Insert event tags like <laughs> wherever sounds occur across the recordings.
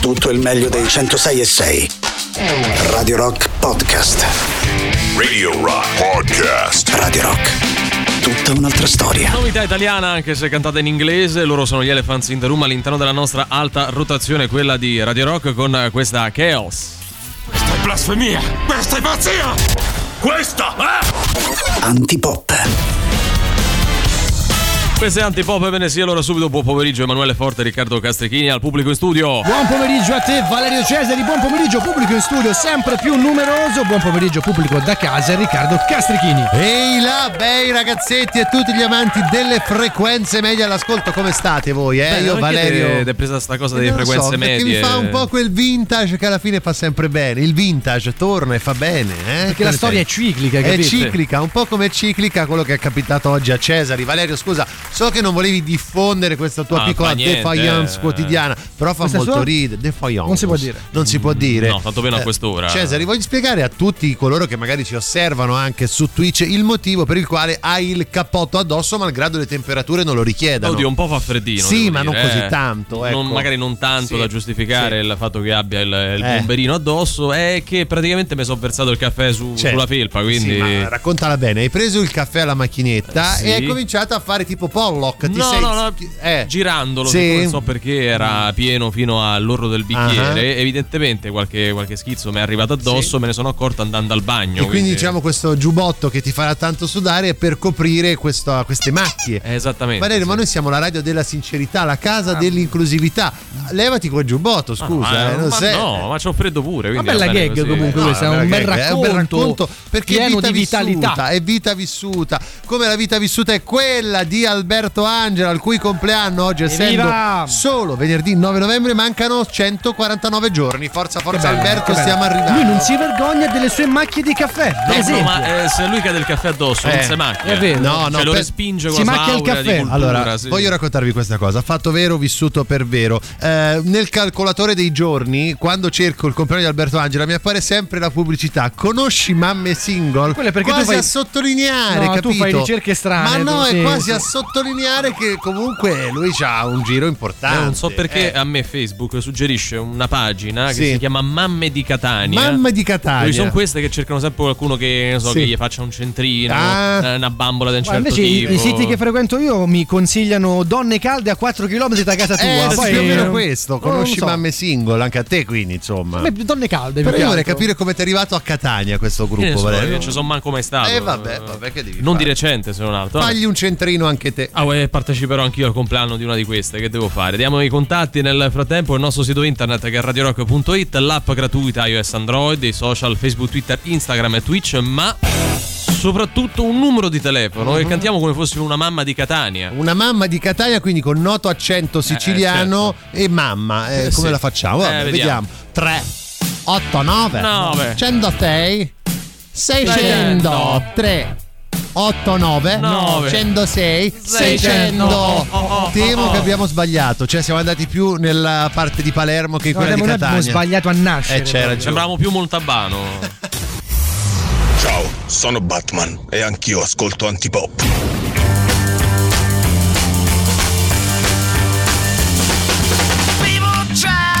tutto il meglio dei 106 e 6. Radio Rock Podcast. Radio Rock Podcast. Radio Rock. Tutta un'altra storia. Novità italiana, anche se cantata in inglese, loro sono gli Elephants in the Room all'interno della nostra alta rotazione, quella di Radio Rock con questa Chaos. Questa è blasfemia! Questa è pazzia! Questa è... Antipop. Questo è Antipop, ebbene sì, allora subito buon pomeriggio Emanuele Forte, Riccardo Castrichini al pubblico in studio. Buon pomeriggio a te Valerio Cesari, buon pomeriggio pubblico in studio sempre più numeroso, buon pomeriggio pubblico da casa Riccardo Castrichini. Ehi là, bei ragazzetti e tutti gli amanti delle frequenze medie all'ascolto, come state voi? Eh? Beh, Io Valerio... Ti è presa sta cosa Eh, delle frequenze so, medie. mi fa un po' quel vintage che alla fine fa sempre bene. Il vintage torna e fa bene. Eh? Perché la storia è ciclica, È capito? ciclica, un po' come è ciclica quello che è capitato oggi a Cesari. Valerio, scusa, so che non volevi diffondere questa tua Ah, piccola defiance eh. quotidiana, però fa Questa molto sua? ridere. Defiance. Non si può dire. Non si può dire. No, tanto meno a Eh, quest'ora. Cesari, voglio spiegare a tutti coloro che magari ci osservano anche su Twitch il motivo per il quale hai il cappotto addosso malgrado le temperature non lo richiedano. Oddio, un po' fa freddino. Sì, ma non dire, così eh. tanto, ecco. Non- magari non tanto Sì, da giustificare sì. il fatto che abbia il, il Eh. bomberino addosso, è che praticamente mi sono versato il caffè su- Cioè, sulla felpa, quindi... sì, ma raccontala bene. Hai preso il caffè alla macchinetta Sì. e hai cominciato a fare tipo Pollock. Ti No, sei... no, no, Eh. girandolo, Sì. non so perché era pieno fino all'orlo del bicchiere, Ah. evidentemente qualche, qualche schizzo mi è arrivato addosso, me ne sono accorto andando al bagno. E quindi diciamo questo giubbotto che ti farà tanto sudare è per coprire questo- queste macchie. Eh, Esattamente. Valerio, ma sì. noi siamo la radio della sincerità, la casa dell'inclusività. Levati quel giubbotto, scusa. Ma, eh, non ma sei- no, ma c'ho freddo pure. Una quindi bella gag così. comunque No, questa, è una un bel gag, è un bel racconto, racconto perché è vita di vitalità. vissuta, è vita vissuta. Come la vita vissuta è quella di Alberto Angela, al cui compleanno oggi, essendo Evviva! solo venerdì 9 novembre, mancano 149 giorni. Forza, forza bello, Alberto, stiamo arrivando. Lui non si vergogna delle sue macchie di caffè, per No, esempio. ma eh, se lui cade il caffè addosso, Eh, non si macchia. è vero. No, no, Cioè, lo per- respinge con si macchia il caffè. cultura, Allora, sì. voglio raccontarvi questa cosa, fatto vero, vissuto per vero. Eh, nel calcolatore dei giorni, quando cerco il compleanno di Alberto Angela, mi appare sempre la pubblicità. Conosci mamme single? Quelle perché tu quasi fai- a sottolineare, No, tu capito? fai ricerche strane, Ma no, tu, è quasi a sottolineare che comunque lui ha un giro importante. Eh, non so perché Eh, a me Facebook suggerisce una pagina che Sì. si chiama Mamme di Catania. Mamme di Catania. Dove sono queste che cercano sempre qualcuno che, non so, Sì. che gli faccia un centrino, Ah. eh, una bambola di un Ma certo invece i- tipo. i siti che frequento io mi consigliano donne calde a 4 km da casa tua. Eh, Poi, sì, più o meno eh, questo. non Conosci so. mamme single, anche a te quindi, insomma. A me donne calde. Però io che vorrei capire come ti è arrivato a Catania questo Che ne gruppo, so, Valerio. io ci sono manco mai stato. Eh, vabbè, vabbè, che devi Non fare? di recente, se non altro. Fagli un centrino anche te. Ah, uè, parteciperò anch'io al compleanno di una di queste. Che devo fare? Diamo i contatti nel frattempo. Il nostro sito internet che è radiorock.it, l'app gratuita iOS Android, i social Facebook, Twitter, Instagram e Twitch, ma soprattutto un numero di telefono. Mhm. E cantiamo come fossimo una mamma di Catania. Una mamma di Catania, quindi con noto accento siciliano e mamma. Eh, Eh, come sì. la facciamo? Vabbè, Eh, vediamo. vediamo. 3, 8, 9, Nove. 106, 603. 8, 9, Nove. 106, 600. Oh, oh, oh, Temo oh. che abbiamo sbagliato, cioè siamo andati più nella parte di Palermo che in quella di noi abbiamo Catania. sbagliato a nascere. Eh, c'era. Sembravamo più Montalbano. Ciao, sono Batman e anch'io ascolto Antipop. People try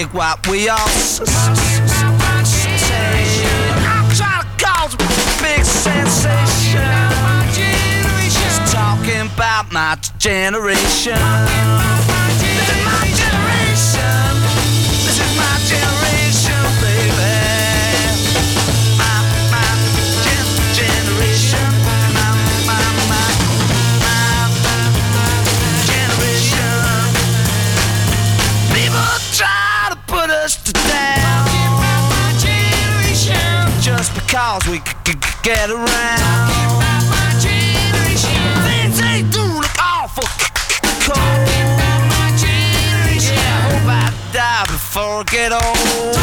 Dig what we all say. I'm trying to cause a big sensation. Just talking about my generation. This is my generation. Just because we c- c- c- get around. Things they do look awful c- c- cold. Yeah, I hope I die before I get old.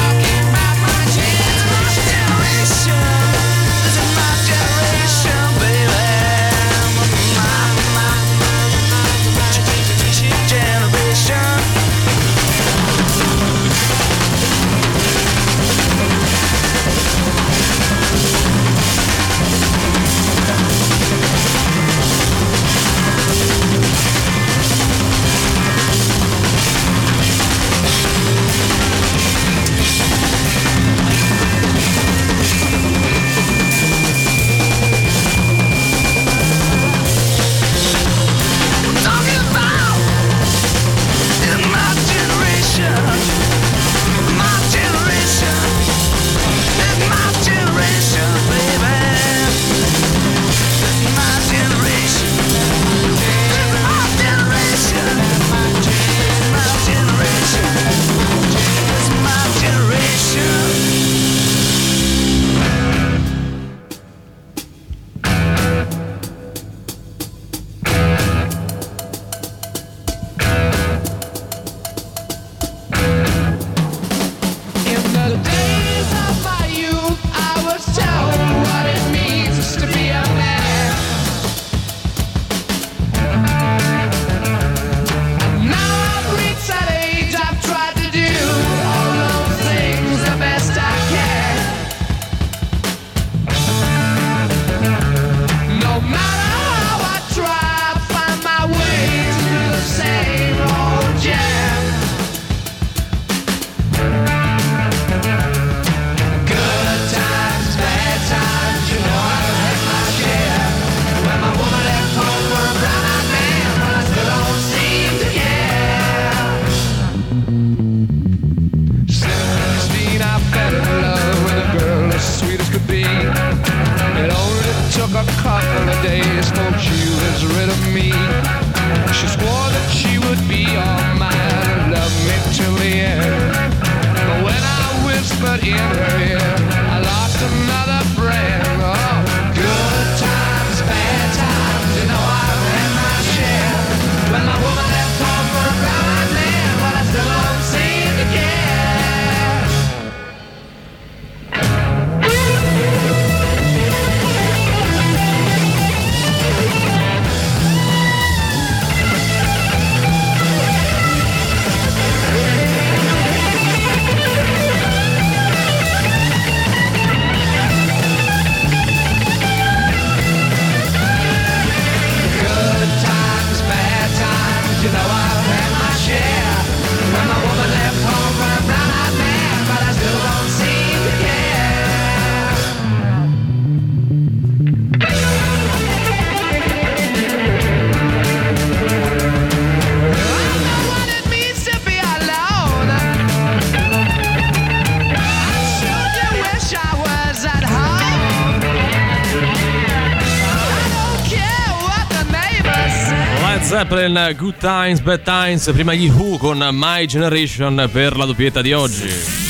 Zeppelin, Good Times, Bad Times, prima gli Who con My Generation per la doppietta di oggi.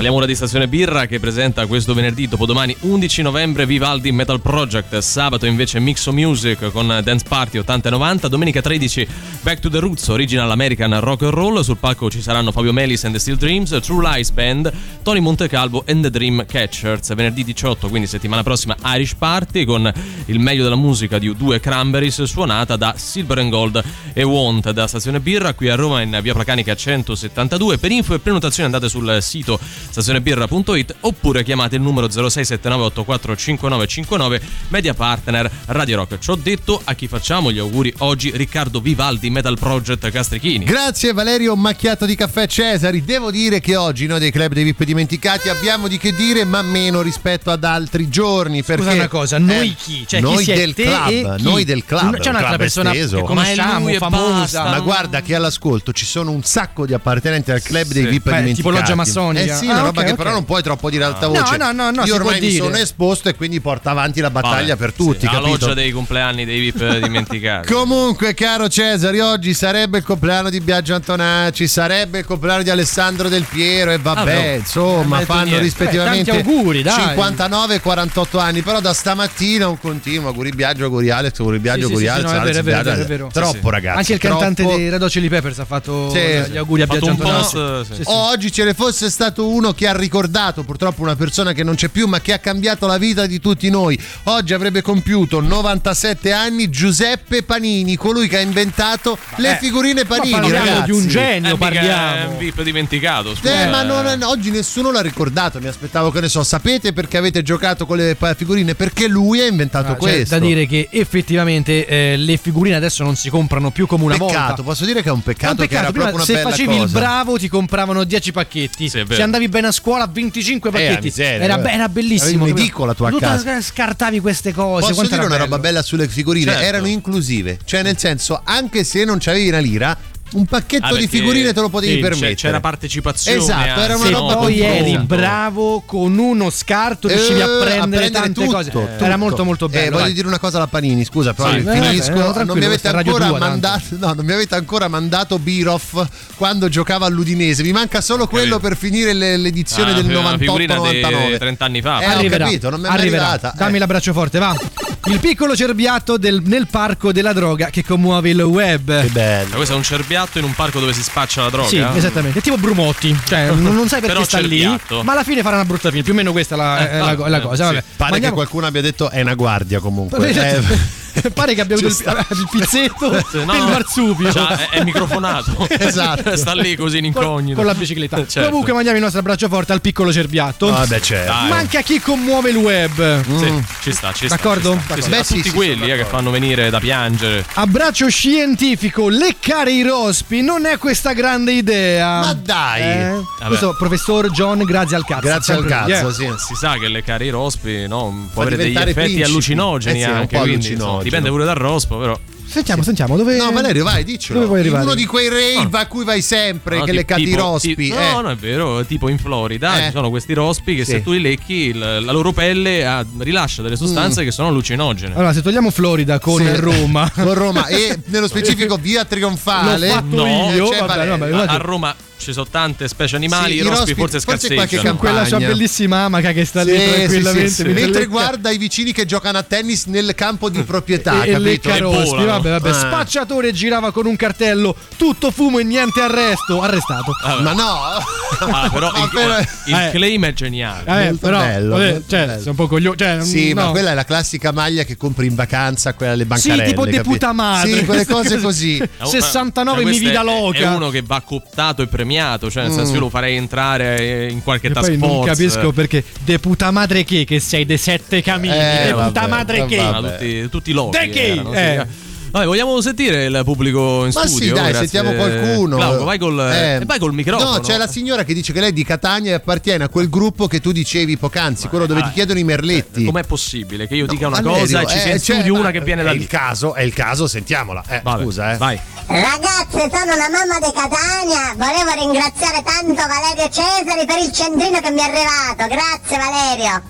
Parliamo ora di Stazione Birra che presenta questo venerdì, dopodomani 11 novembre Vivaldi Metal Project, sabato invece Mixo Music con Dance Party 80 e 90, domenica 13 Back to the Roots Original American Rock and Roll, sul palco ci saranno Fabio Melis and the Steel Dreams, True Lies Band, Tony Montecalvo and the Dream Catchers, venerdì 18, quindi settimana prossima Irish Party con il meglio della musica di due Cranberries suonata da Silver and Gold e Want da Stazione Birra qui a Roma in via Placanica 172. Per info e prenotazione andate sul sito stazionebirra.it oppure chiamate il numero 0679845959 media partner Radio Rock. Ci ho detto a chi facciamo gli auguri oggi Riccardo Vivaldi Metal Project Castrichini. Grazie Valerio Macchiato di caffè Cesari. Devo dire che oggi noi dei club dei VIP dimenticati abbiamo di che dire, ma meno rispetto ad altri giorni. Perché Scusa una cosa, noi chi? Cioè, chi noi siete del club, chi? noi del club. C'è un un'altra club persona esteso. che conosciamo, e famosa. Ma guarda che all'ascolto ci sono un sacco di appartenenti al club dei Sì. VIP Beh, dimenticati. tipo loggia massonica. Eh sì, Ah, una roba ok, che ok. però non puoi troppo dire ad alta voce. No, no, no, no, Io ormai mi sono esposto e quindi porto avanti la battaglia Vabbè, per tutti, sì, la loggia dei compleanni dei VIP dimenticati. <laughs> Comunque, caro Cesari, oggi sarebbe il compleanno di Biagio Antonacci, sarebbe il compleanno di Alessandro Del Piero e vabbè, Ah. Eh, insomma, fanno niente. rispettivamente Eh, auguri, dai. 59 e 48 anni, però da stamattina un continuo auguri Biagio, auguri Alex, auguri Biagio, auguri Alex. Troppo ragazzi, Anche il cantante dei Red Hot Chili Peppers ha fatto gli auguri a Biagio Antonacci. Oggi ce ne fosse stato uno che ha ricordato, purtroppo una persona che non c'è più, ma che ha cambiato la vita di tutti noi. Oggi avrebbe compiuto 97 anni Giuseppe Panini, colui che ha inventato le figurine Panini, ma parliamo ragazzi. di un Eh, genio, mica parliamo. È un VIP dimenticato. scusa. Eh, ma non- oggi nessuno l'ha ricordato, mi aspettavo che ne so. Sapete perché avete giocato con le figurine? Perché lui ha inventato Ah, c'è questo. da dire che effettivamente eh, le figurine adesso non si comprano più come una peccato, volta. posso dire che è un È un peccato, che peccato, era prima proprio una se bella facevi il cosa. bravo ti compravano 10 pacchetti. Sì, è se andavi bene a scuola 25 Eh, pacchetti. miseria, era, eh. be- era bellissimo. Avevi un'edicola tu a Tutta- casa. Scartavi queste cose. Posso quanto dire era una roba bello. bella sulle figurine? Certo. Erano inclusive, cioè nel senso, anche se non c'avevi una lira, un pacchetto Ah, di figurine te lo potevi sì, permettere. C'era partecipazione. Esatto, era una no? roba poi eri bravo con uno scarto Eh, riuscivi a a prendere, tante tutto, cose. tutto. Era molto molto Eh, bello. voglio vai. dire una cosa alla Panini, scusa, però Sì. finisco. Eh, eh, no, non, mi avete ancora 2, tanto. mandato, no, non mi avete ancora mandato Biroff quando giocava all'Udinese. Mi manca solo quello per finire le- l'edizione Ah, del una figurina di 98-99. 30 anni fa. Eh, ho arriverà, capito, non mi è mai arriverà. arrivata. Dammi Eh. l'abbraccio forte, va. Il piccolo cerbiatto del- nel parco della droga che commuove il web. Che bello. Ma questo è un cerbiatto in un parco dove si spaccia la droga? Sì, esattamente. È tipo Brumotti. Cioè, <laughs> non, non sai perché sta lì, ma alla fine farà una brutta fine. Più o meno questa è la, è la- è la eh, cosa. sì. Vabbè. Pare che Mandiamo- qualcuno abbia detto è una guardia comunque. <laughs> Eh, <laughs> Pare che abbia avuto il, <laughs> il pizzetto e no, il marsupio. Già, è, è microfonato. <laughs> Esatto. Sta lì così in Con, incognito. con la bicicletta. Certo. Comunque mandiamo il nostro abbraccio forte al piccolo cerbiatto. Vabbè, certo. Dai. Manca chi commuove il web. Sì, ci sta, ci sta. D'accordo? ci sta. Sì, Beh, a sì, tutti sì, quelli eh, che d'accordo. fanno venire da piangere. Abbraccio scientifico, leccare i rospi non è questa grande idea. Ma dai. Eh? Questo professor John, grazie al cazzo. Grazie al cazzo, eh. sì. Si sa che le care i rospi no, può Fa avere degli effetti principi. allucinogeni Eh sì, è un anche. po' insomma, dipende pure dal rospo, però. Sentiamo, sentiamo. Dove... No, Valerio, vai, diccelo. Dove vuoi arrivare? Uno di quei rave a cui vai sempre, No, che ti- le cati i tipo- rospi. ti- eh. No, no, è vero. Tipo in Florida Eh. ci sono questi rospi che Sì. se tu li lecchi, il- la loro pelle ah, rilascia delle sostanze che sono allucinogene. Allora, se togliamo Florida con Sì. Roma. <laughs> Con Roma e nello specifico via Trionfale. L'ho fatto No, io. c'è vabbè, Valerio. vabbè, A, Roma ci sono tante specie animali, Sì, i rospi, rospi, forse forse qualche scarseggiano. camp- Quella Spagna. bellissima amaca che sta lì Sì, sì, tranquillamente. sì, sì. mentre Mentre lecca- guarda i vicini che giocano a tennis nel campo di proprietà, e, e lecca capito? E rospi, volano. Vabbè, vabbè. Ah. Spacciatore girava con un cartello, tutto fumo e niente arresto. Arrestato. Ma no, Ah, però <laughs> Ma il, però- il Eh. claim è geniale. Eh, Molto però, bello, vabbè, molto cioè, bello. sei un po' coglione. Cioè, Sì, no. ma quella è la classica maglia che compri in vacanza, quella alle Sì, bancarelle. tipo capito? deputa madre. Sì, quelle <laughs> cose così. Eh, 69 eh, mi vida loca. È uno che va cooptato e premiato, cioè nel senso io lo farei entrare in qualche E task non capisco perché deputa madre che che sei dei sette camini. Eh, deputa vabbè, madre che. vabbè. Tutti, tutti loghi De che? sì. Eh. Vabbè, vogliamo sentire il pubblico in Ma studio? sì, dai, Grazie. sentiamo qualcuno. Glauco, vai col, Eh, eh, vai col microfono. No, c'è la signora che dice che lei è di Catania e appartiene a quel gruppo che tu dicevi poc'anzi, quello dove ah, ti chiedono i merletti. Com'è possibile che io dica una cosa e ci sia eh, in studio ma una che viene da è lì? il caso, è il caso, sentiamola. Eh, Vabbè, scusa, eh. Vai. Ragazze, sono la mamma di Catania. Volevo ringraziare tanto Valerio Cesari per il centrino che mi è arrivato. Grazie Valerio.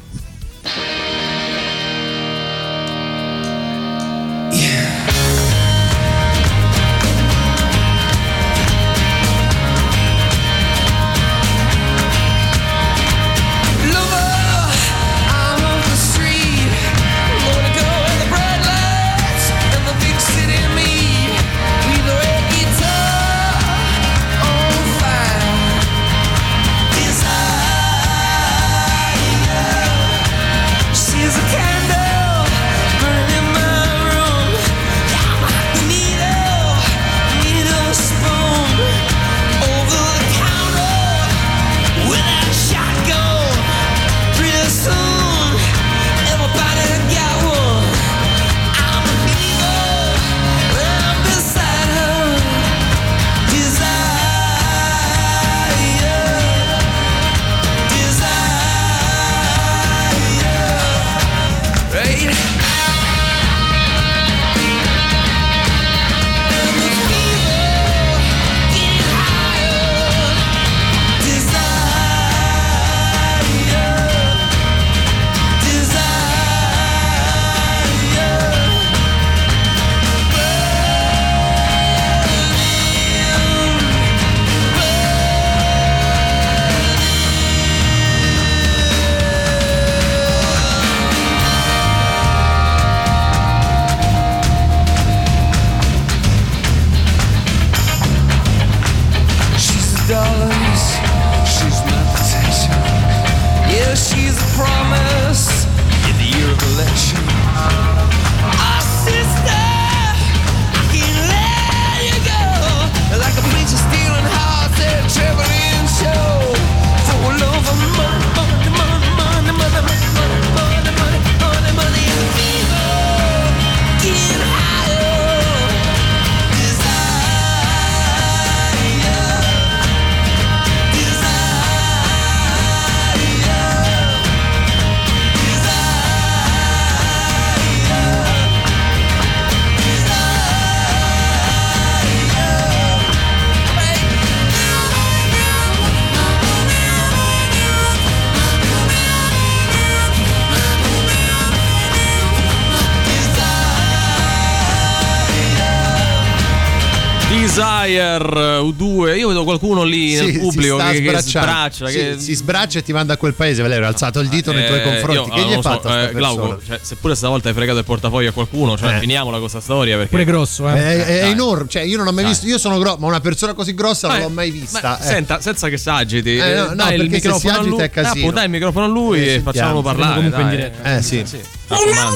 Vedo qualcuno lì nel Sì, pubblico si sta che, che sbraccia. Sì, che... Si sbraccia e ti manda a quel paese. Valerio ha alzato il dito nei tuoi Eh, confronti. io, che ah, gli hai so, fatto eh, Glauco, cioè, seppure stavolta hai fregato il portafoglio a qualcuno, cioè, Eh. finiamola con questa storia. Perché... Pure grosso, eh. È, è dai. enorme, cioè io non ho mai Dai. visto, io sono grosso, ma una persona così grossa non Eh, l'ho mai ma vista. eh. Senta, senza che si agiti, Eh, no, no, dai il perché se si agita lui. è casino. Eh, dai il microfono a lui Eh, e facciamolo parlare. comunque in diretta. Eh, sì. Il della mamma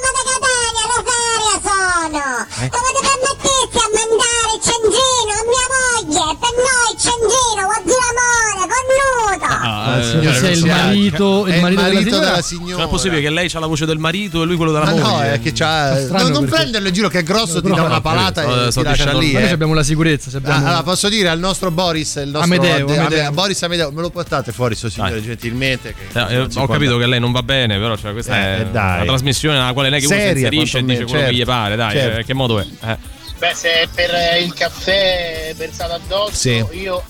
di Catania, Rosaria sono! Eh, signor sei il marito- il È marito della signora? della Non signora. è possibile che lei ha la voce del marito e lui quello della Ma no, moglie. è che c'ha. No, non perché- prenderlo in giro che è grosso, ti No, dà no, una no, palata sto- e ti lascia lì. Ma noi eh. abbiamo la sicurezza. Abbiamo... Allora posso dire al nostro Boris, il nostro Amedeo, de- Amedeo. Ame- Boris Amedeo, me lo portate fuori, sto signore, Dai. gentilmente. che Eh, ho capito che lei non va bene, però cioè, questa Eh, è una trasmissione nella quale lei che uno si inserisce e dice quello che gli certo. pare, dai, Certo. eh, che modo è? Eh. Beh, se è per il caffè versato addosso, Sì. io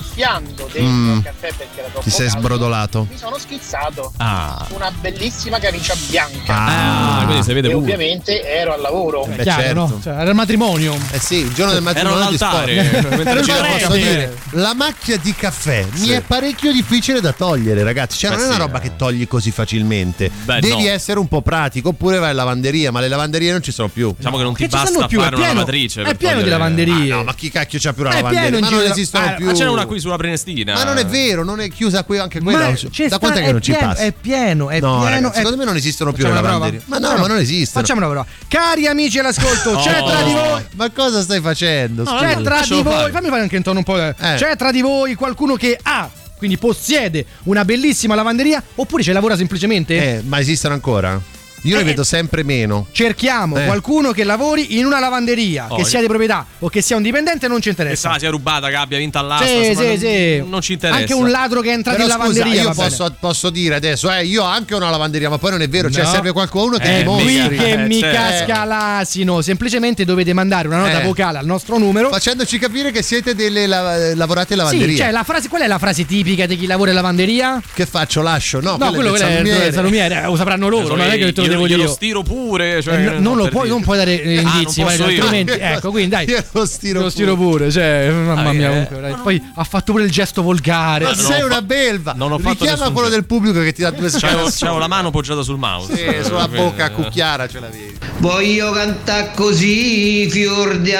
soffiando dentro Mm. il caffè perché era troppo Ti sei caldo, sbrodolato. Mi sono schizzato Ah. su una bellissima camicia bianca. Ah, quindi si vede e pure. ovviamente ero al lavoro. Beh, Chiaro, certo. no? Cioè, era il matrimonio. Eh sì, il giorno del matrimonio il eravamo Posso parente. dire, la macchia di caffè mi Sì. è parecchio difficile da togliere, ragazzi. Cioè, Beh, non è una sì, roba eh. che togli così facilmente. Beh, Devi no. essere un po' pratico, oppure vai in lavanderia, ma le lavanderie non ci sono più. Diciamo che non ti Che ci stanno basta più, è fare una pieno- lavatrice. è pieno di lavanderie. Ah, no, ma chi cacchio c'ha più una È lavanderia? Ma non esistono ah, più. Ma ce n'è una qui sulla Prenestina. Ma non è vero, non è chiusa qui anche quella. Ma da c'è sta- quanto è che non ci pieno, passa? È pieno, è no, pieno. ragazzi, è- secondo me non esistono più Facciamo le lavanderie. Ma no, ma non esistono. Facciamo una prova. Cari amici all'ascolto, c'è tra di voi. <laughs> Ma cosa stai facendo? No, Scusa. C'è tra di voi. fare. Fammi fare anche un tono un po'. eh. Eh. C'è tra di voi qualcuno che ha. Quindi possiede una bellissima lavanderia oppure ci lavora semplicemente? Eh, ma esistono ancora? Io ne Eh. vedo sempre meno. Cerchiamo Eh. qualcuno che lavori in una lavanderia, Oh, che sia di proprietà o che sia un dipendente, non ci Che interessa. sa, sia rubata, che abbia vinto all'asta. Sì, sì, non, sì. non ci interessa. Anche un ladro che è entrato Però in lavanderia. io posso, posso dire adesso, eh, io ho anche una lavanderia, ma poi non è vero, cioè No. serve qualcuno che Eh, ti Qui che Eh, mi certo. casca l'asino, semplicemente dovete mandare una nota Eh. vocale al nostro numero. Facendoci capire che siete delle la- lavorate in lavanderia. Sì, cioè la frase, qual è la frase tipica di chi lavora in lavanderia? Che faccio? Lascio? No, No, quello, quello è il salumiere, eh, lo sapranno loro, non è che te lo devo dire glielo io. stiro pure. Cioè, Eh, no- non, lo per puoi, dire. non puoi dare eh, Ah, non indizi, io. altrimenti. Ecco, <laughs> quindi dai. Io lo stiro, Lo stiro pure, cioè, mamma Ah, mia, eh. comunque, dai. Poi ha fatto pure il gesto volgare. Ma non sei una belva. non ho fatto Richiama quello gesto. del pubblico che ti dà due schiaffi. c'avevo la mano poggiata sul mouse. Sì, sulla bocca eh. cucchiara ce l'avevi. Voglio cantare così, fior di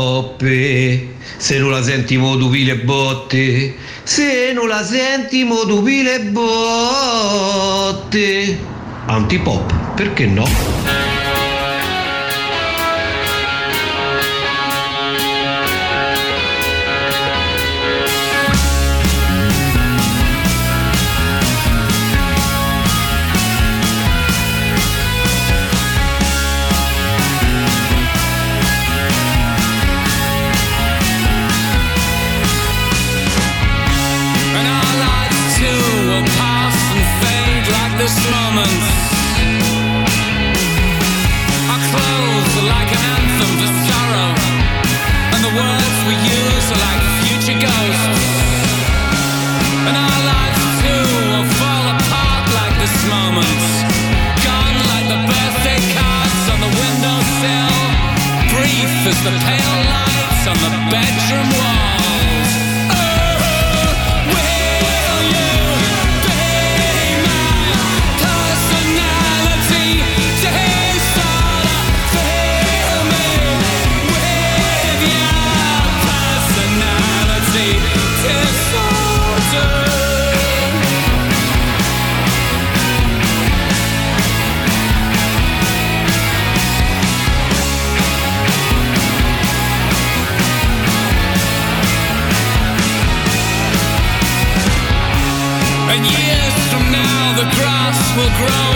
antipoppe. Se non la senti mo tu pile botte. Se non la senti mo tu pile botte. Antipop, perché no? And our the pale lights on the bedroom walls. Will grow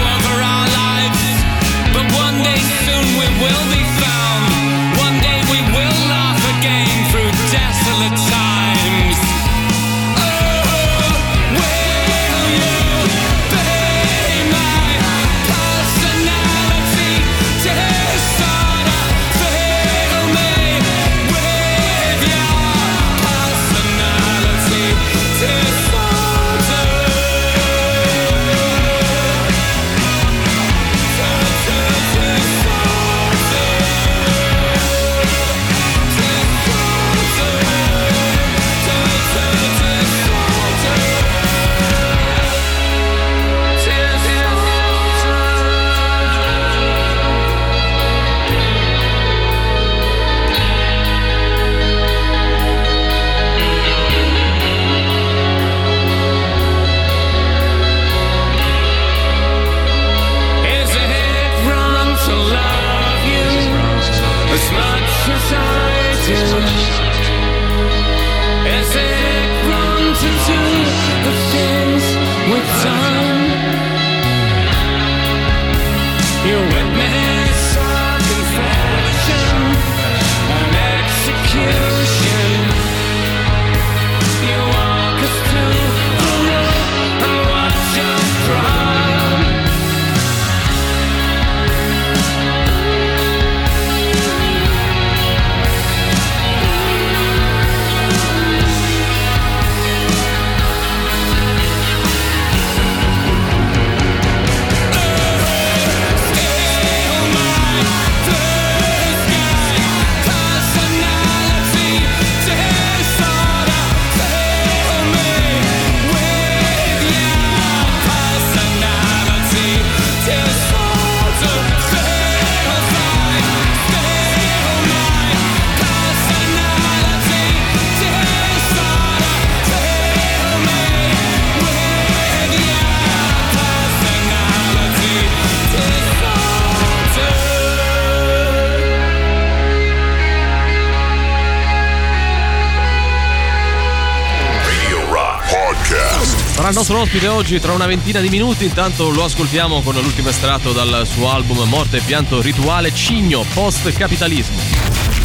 ospite oggi tra una ventina di minuti, intanto lo ascoltiamo con l'ultimo estratto dal suo album Morte e pianto rituale Cigno post capitalismo.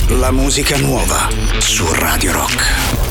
La musica nuova su Radio Rock.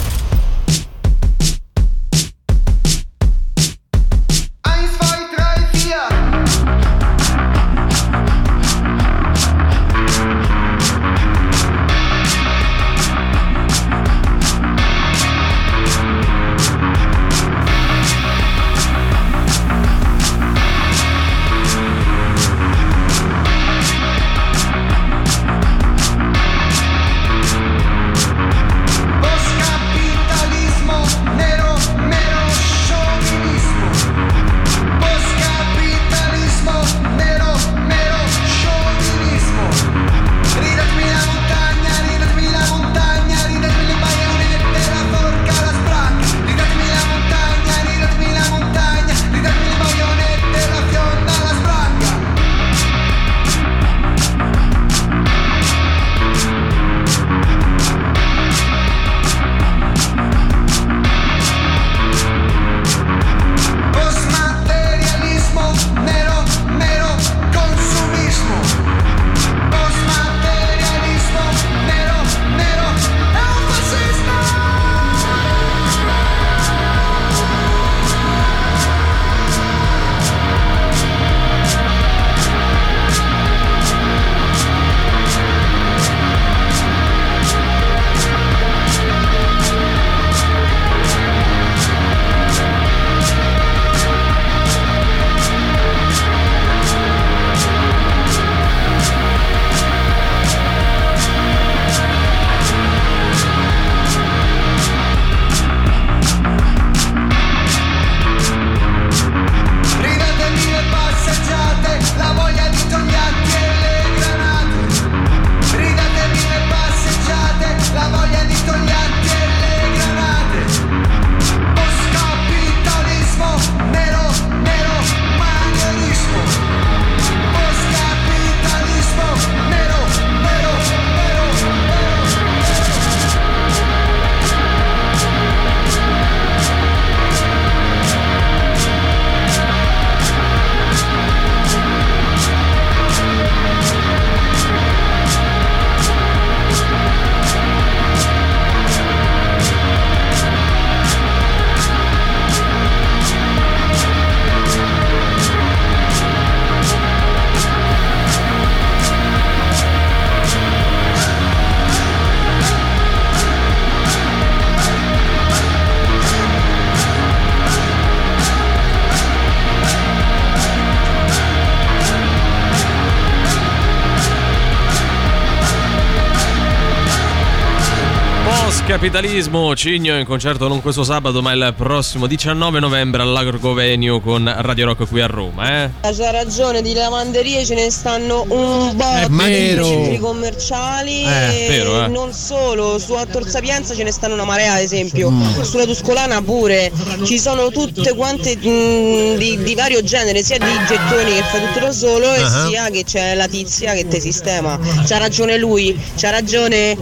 Capitalismo, Cigno in concerto non questo sabato ma il prossimo 19 novembre all'Agro Venue con Radio Rock qui a Roma. Eh? C'ha ragione, di lavanderie ce ne stanno un botto vero. nei centri commerciali Eh, e vero, eh. non solo, su a Tor Sapienza ce ne stanno una marea ad esempio, Mm. sulla Tuscolana pure, ci sono tutte quante mh, di, di vario genere, sia di gettoni che fai tutto da solo e Ah. sia che c'è la tizia che te sistema. C'ha ragione lui, c'ha ragione,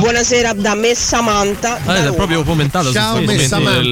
buonasera da me Samantha. da Ah, è proprio fomentato Ciao, Samantha.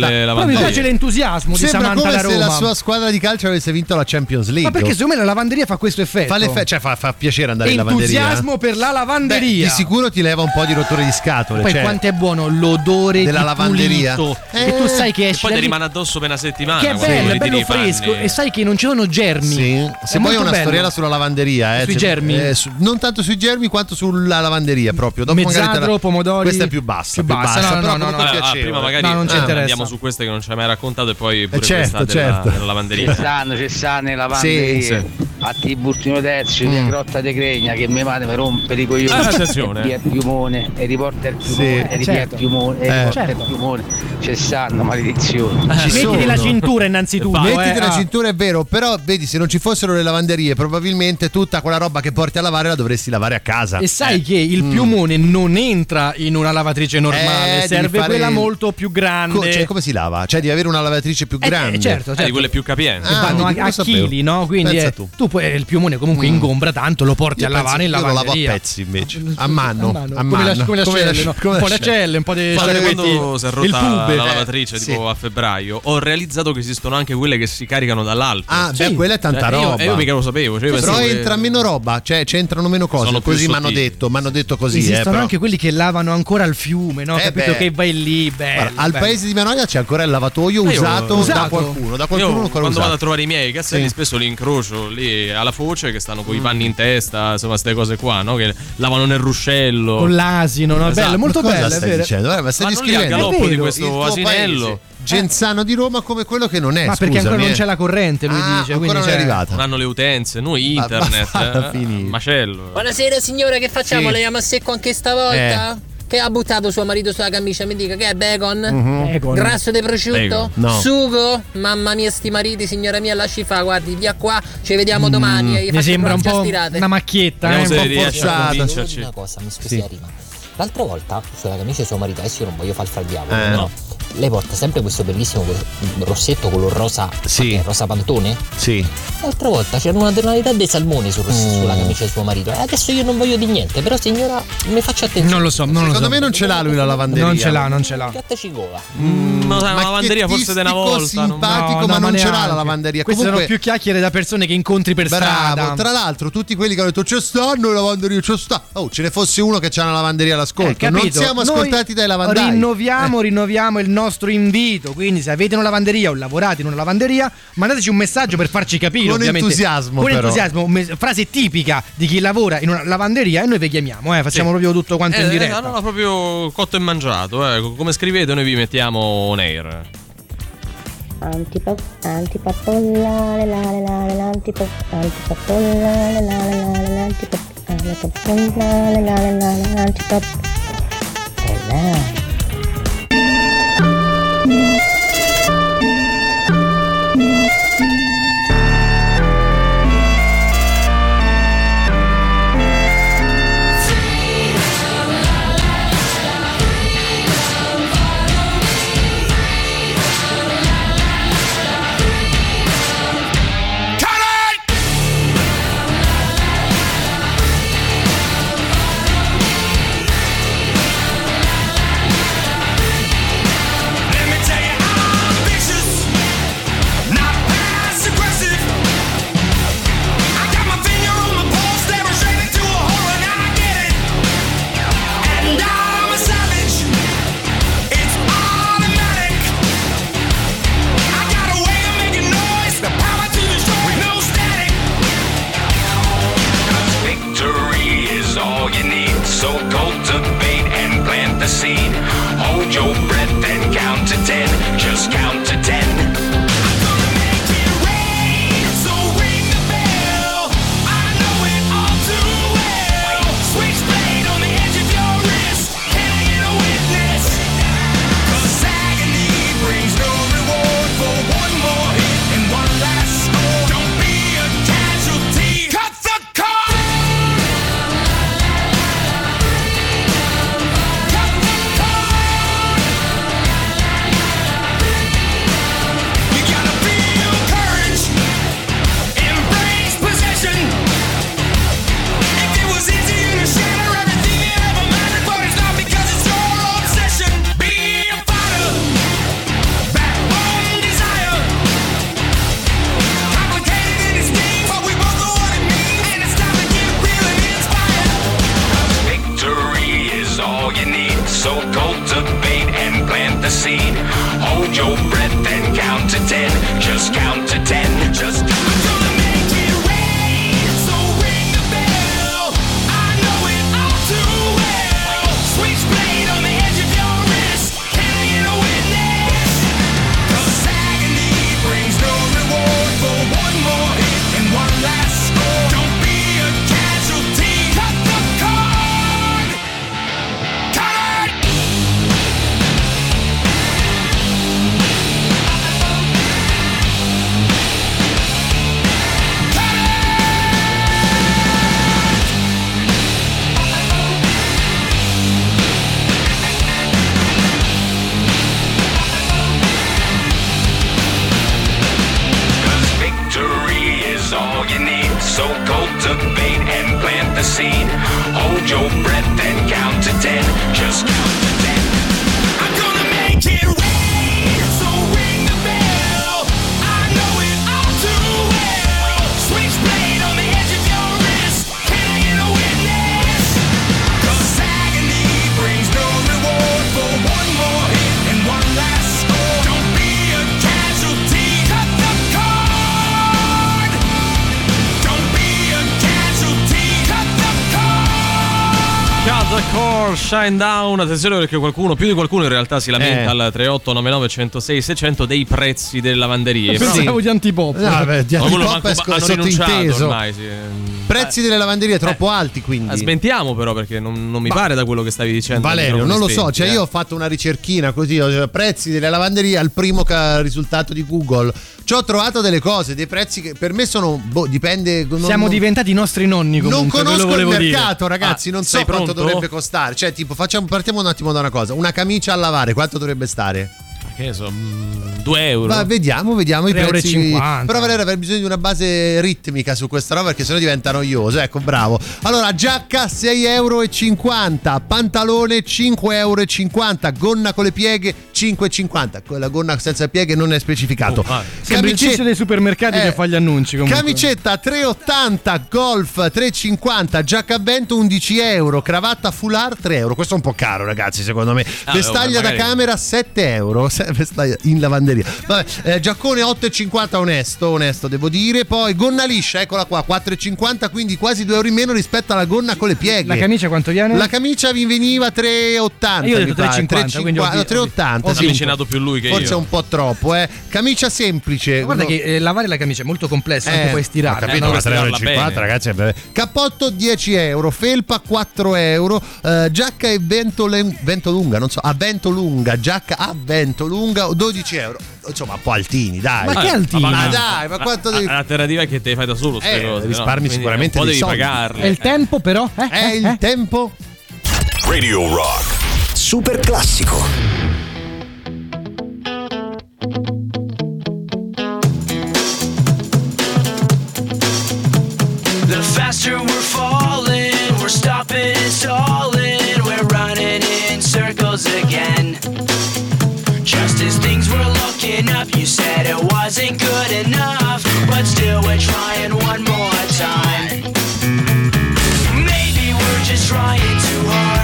delle mi piace l'entusiasmo di Sembra Samantha come da se la sua squadra di calcio avesse vinto la Champions League. Ma perché secondo me la lavanderia fa questo effetto? Fa, l'effe- cioè, fa, fa piacere andare in lavanderia. Entusiasmo per la lavanderia. Beh, di sicuro ti leva un po' di rotture di scatole. Poi cioè, quanto è buono l'odore Della di lavanderia. pulito. Eh, e tu sai che E esci poi ti rimane addosso per una settimana. che è bello, è bello fresco e sai che non ci sono germi. Sì. Se è una bello. storiella sulla lavanderia, eh, Sui germi? eh, su- non tanto sui germi quanto sulla lavanderia proprio. Dopo Mezzadro, pomodori. Questa è più bassa. Più bassa, no, no, però no, no, comunque Ah, prima magari No, non ci eh, interessa. andiamo su queste che non ci hai mai raccontato e poi pure Eh, certo, questa certo. della lavanderia. Ci stanno, ci stanno le lavanderie. Sì, sì. A Tiburtino Terzo, di Grotta de Gregna, che mia madre mi rompe i coglioni. Ah, attenzione. E piumone, e riporta il piumone, e ripia certo. il piumone, e Eh. riporta Certo. il piumone. Ci stanno, maledizioni. Ci Mettiti la cintura innanzitutto. Mettiti eh. la Ah. cintura, è vero, però vedi, se non ci fossero le lavanderie, probabilmente tutta quella roba che porti a lavare la dovresti lavare a casa. E sai che il Mm. piumone non entra in una lavatrice normale, Eh, serve fare- quella molto più grande. Co- cioè, come si lava? Cioè, devi avere una lavatrice più Eh, eh, grande. certo, Eh, certo. di quelle più capienti. che Ah, vanno a, a chili, no? Quindi eh, tu. Puoi, il piumone comunque ingombra tanto, lo porti Io a lavare in io lo lavo a pezzi invece, a mano, a mano. Come, le- come no? un po' le le ascelle, un po' di Quando, sciacquetti. quando si è il rotta pube. la lavatrice sì. tipo a febbraio, ho realizzato che esistono anche quelle che si caricano dall'alto. Ah, beh, quella è tanta Cioè, io- roba. E io, mica lo sapevo. Cioè, io Però che- entra meno roba, cioè c'entrano meno cose. Sono Così mi hanno detto, mi hanno detto così. eh, Esistono anche quelli che lavano ancora al fiume, no? Eh, Capito che vai lì, bello. Al paese di Manoia c'è ancora il lavatoio Eh, io- usato, da qualcuno. Da Io qualcuno ancora quando usato. vado a trovare i miei casselli Sì. spesso li incrocio lì alla foce che stanno con i panni in testa, insomma, queste cose qua, no? Che lavano nel ruscello. Con l'asino, no? È Esatto. bello, molto Ma bello, è stai vero. dicendo? Guarda, ma stai al descrivendo galoppo È di questo asinello. paese, Genzano di Roma come quello che non è. Ma perché ancora non eh. c'è la corrente, lui Ah, dice. ancora Quindi non è arrivata. Non hanno le utenze, noi Ma- internet. ma falla eh, macello. Buonasera signora, che facciamo? Sì. Lei ama secco anche stavolta? Eh. Che ha buttato suo marito sulla camicia, mi dica che è bacon? Mhm. Bacon. Grasso di prosciutto? No. Sugo? Mamma mia, sti mariti, signora mia, lasci fa, guardi, via qua, ci vediamo domani. gli Mi sembra un po' stirate. una macchietta, eh, un po' forzata. Una cosa, mi scusi Sì. L'altra volta, sulla camicia di suo marito, adesso io non voglio far fra il diavolo, Eh. no? Lei porta sempre questo bellissimo rossetto color rosa, Sì. è rosa pantone? Sì. L'altra volta c'era una tonalità dei salmoni sul Mm. sulla camicia di suo marito. E adesso io non voglio di niente, però signora mi faccia attenzione. Non lo so, non lo Secondo so. me non ce l'ha lui la lavanderia. Non ce l'ha, non ce l'ha. Piattaci gola. Mm, non sai, una lavanderia forse di una volta. non- simpatico, No, ma no, non ce l'ha la lavanderia. Queste Comunque, sono più chiacchiere da persone che incontri per Bravo, strada. tra l'altro tutti quelli che hanno detto c'è stanno le lavanderie, c'è sta. Oh, ce ne fosse uno che c'ha una lavanderia all'ascolto. Eh, non siamo Noi ascoltati dai lavandai. Rinnoviamo, rinnoviamo il nostro invito. Quindi, se avete una lavanderia o lavorate in una lavanderia, mandateci un messaggio per farci capire. Con ovviamente. entusiasmo, Con però. entusiasmo, frase tipica di chi lavora in una lavanderia e noi vi chiamiamo. Eh, facciamo Sì. proprio tutto quanto in Eh, diretta. no, no, proprio cotto e mangiato. eh. Come scrivete, noi vi mettiamo on air. Antipop, antipop, oh la la la la la la antipop, antipop, oh la la shine down. Attenzione perché qualcuno, più di qualcuno in realtà si lamenta Eh. al 3899 106 600 dei prezzi delle lavanderie. Pensavo di antipop. No, beh, di Ma antipop manco- è sco- hanno rinunciato sottointeso. ormai. Sì. Prezzi delle lavanderie troppo alti, quindi. Ah, Smentiamo però perché non, non mi pare da quello che stavi dicendo. Valerio, microfoni non lo so, spenti, cioè eh. io ho fatto una ricerchina così, prezzi delle lavanderie al primo ca- risultato di Google. Ci ho trovato delle cose, dei prezzi che per me sono, boh, dipende... non- Siamo non- diventati i nostri nonni Non comunque. lo conosco il volevo dire. mercato, ragazzi, Ah, non so sei quanto pronto? dovrebbe costare. Cioè, tipo, facciamo, partiamo un attimo da una cosa. Una camicia a lavare, quanto dovrebbe stare? Che so, 2 euro. Ma vediamo, vediamo i 3,50 prezzi. Però Valerio avrebbe bisogno di una base ritmica su questa roba perché sennò diventa noioso. Ecco, bravo. Allora, giacca 6,50 euro, pantalone 5,50 euro, gonna con le pieghe 5,50. Quella gonna senza pieghe non è specificato. Oh, il tizio dei supermercati Eh, che fa gli annunci comunque. Camicetta 3,80, golf 3,50, giacca a vento 11 euro, cravatta foulard 3 euro. Questo è un po' caro, ragazzi, secondo me. Ah, Vestaglia da camera 7 euro. <laughs> se- Vestaglia in lavanderia. Vabbè, eh, giaccone 8,50, onesto, onesto, devo dire. Poi gonna liscia, eccola qua, 4,50, quindi quasi 2 euro in meno rispetto alla gonna con le pieghe. La camicia quanto viene? La camicia vi veniva 3,80. Io ho detto pare, 3,50, quindi ho 3,50, no, vi- 3,80. Ho sì, avvicinato più lui che Forse io. un po' troppo, eh. Camicia semplice. Ma Guarda no- che eh, lavare la camicia è molto complessa, eh, anche puoi stirare. Capito, no, ma per 3,50 stirarla bene. ragazzi. beh. Cappotto 10 euro, felpa 4 euro, eh, giacca e vento, le- vento lunga, non so, a vento lunga, giacca a vento lunga 12 euro. Insomma, un po' altini, dai. Ma che altini? Ma Ma- dai, ma quanto devi... L'alternativa è che te fai da solo Eh, cose. risparmi no? Quindi sicuramente Un po' devi soldi. pagarle. È il tempo però? Eh? È Eh? il Eh? tempo? Radio Rock. Super classico. The faster we're falling, we're stopping and stalling, were up, you said it wasn't good enough, but still we're trying one more time. Maybe we're just trying too hard,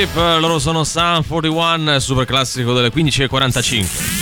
Deep, loro sono Sun 41, super classico delle 15.45.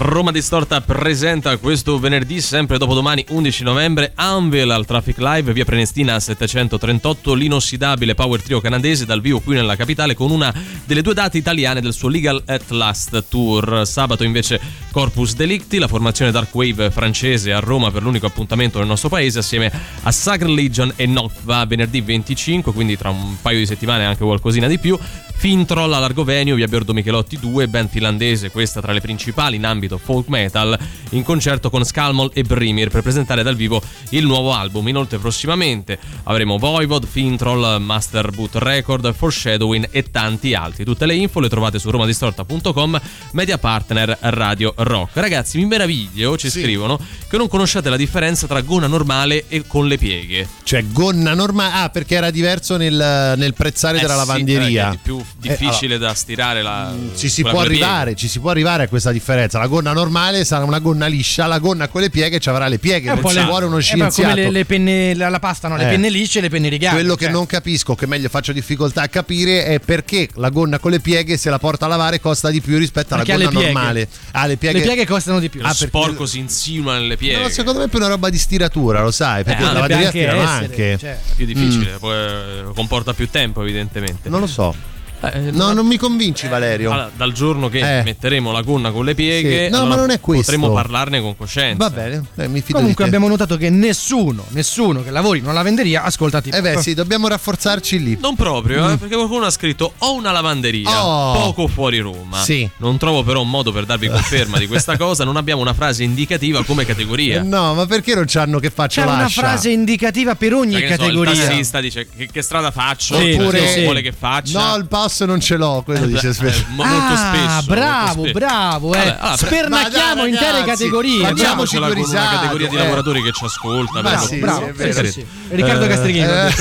Roma Distorta presenta questo venerdì, sempre dopodomani 11 novembre, Anvil al Traffic Live, via Prenestina 738, l'inossidabile power trio canadese dal vivo qui nella capitale con una delle due date italiane del suo Legal at Last Tour. Sabato invece Corpus Delicti, la formazione Dark Wave francese a Roma per l'unico appuntamento nel nostro paese assieme a Sacred Legion e Notva venerdì 25, quindi tra un paio di settimane anche qualcosina di più. Fintroll all'Argovenio, via Berdo Michelotti 2, band finlandese, questa tra le principali in ambito folk metal, in concerto con Skalmol e Brimir per presentare dal vivo il nuovo album. Inoltre prossimamente avremo Voivod, Fintroll, Master Boot Record, Foreshadowing e tanti altri. Tutte le info le trovate su romadistorta.com, media partner Radio Rock. Ragazzi, mi meraviglio, ci scrivono, che non conosciate la differenza tra gonna normale e con le pieghe. Cioè, gonna normale. Ah, perché era diverso nel, nel prezzare Eh della sì, lavanderia. eh, più difficile da stirare la ci si può arrivare, ci si può arrivare a questa differenza. La gonna normale sarà una gonna liscia, la gonna con le pieghe ci avrà le pieghe. Non ci le- vuole uno po' scienziato. come le, le penne, la, la pasta, no? le Eh. penne lisce e le penne rigate. Quello che cioè. non capisco, che meglio faccio difficoltà a capire, è perché la gonna con le pieghe, se la porta a lavare, costa di più rispetto alla Perché gonna normale. Ah, le pieghe, Le pieghe costano di più. Ah, perché- sporco si insinua nelle pieghe. No, secondo me è più una roba di stiratura, lo sai, perché Eh, la lavanderia anche stirano essere, anche. cioè. più difficile, Mm. poi, eh, comporta più tempo evidentemente. Non lo so. Eh, No, non mi convinci, Valerio. Allora, dal giorno che Eh. metteremo la gonna con le pieghe, Sì. No, allora ma non è questo. potremo parlarne con coscienza. Va bene, eh, mi fido Comunque di te. abbiamo notato che nessuno, nessuno che lavori in una lavanderia ascolta tipo. Eh beh, sì, dobbiamo rafforzarci lì. Non proprio, eh, Mm. perché qualcuno ha scritto ho una lavanderia Oh. poco fuori Roma. Sì. Non trovo però un modo per darvi conferma di questa <laughs> cosa, non abbiamo una frase indicativa come Eh, categoria. no, ma perché non c'hanno che faccio C'è una lascia? frase indicativa per ogni che ne so, categoria. il tassista dice che, che strada faccio, Sì, oppure sì, vuole che faccia. No, il pass non ce l'ho, quello dice Eh, spesso. mo- molto ah, spesso. bravo, molto spesso. bravo. Eh. Vabbè, allora, Spernacchiamo Ma dai, intere categorie. due con una categoria di eh. lavoratori che ci ascolta. Ma per sì, bravo, sì, vero. sì, sì. Riccardo Eh, Castrichino. eh.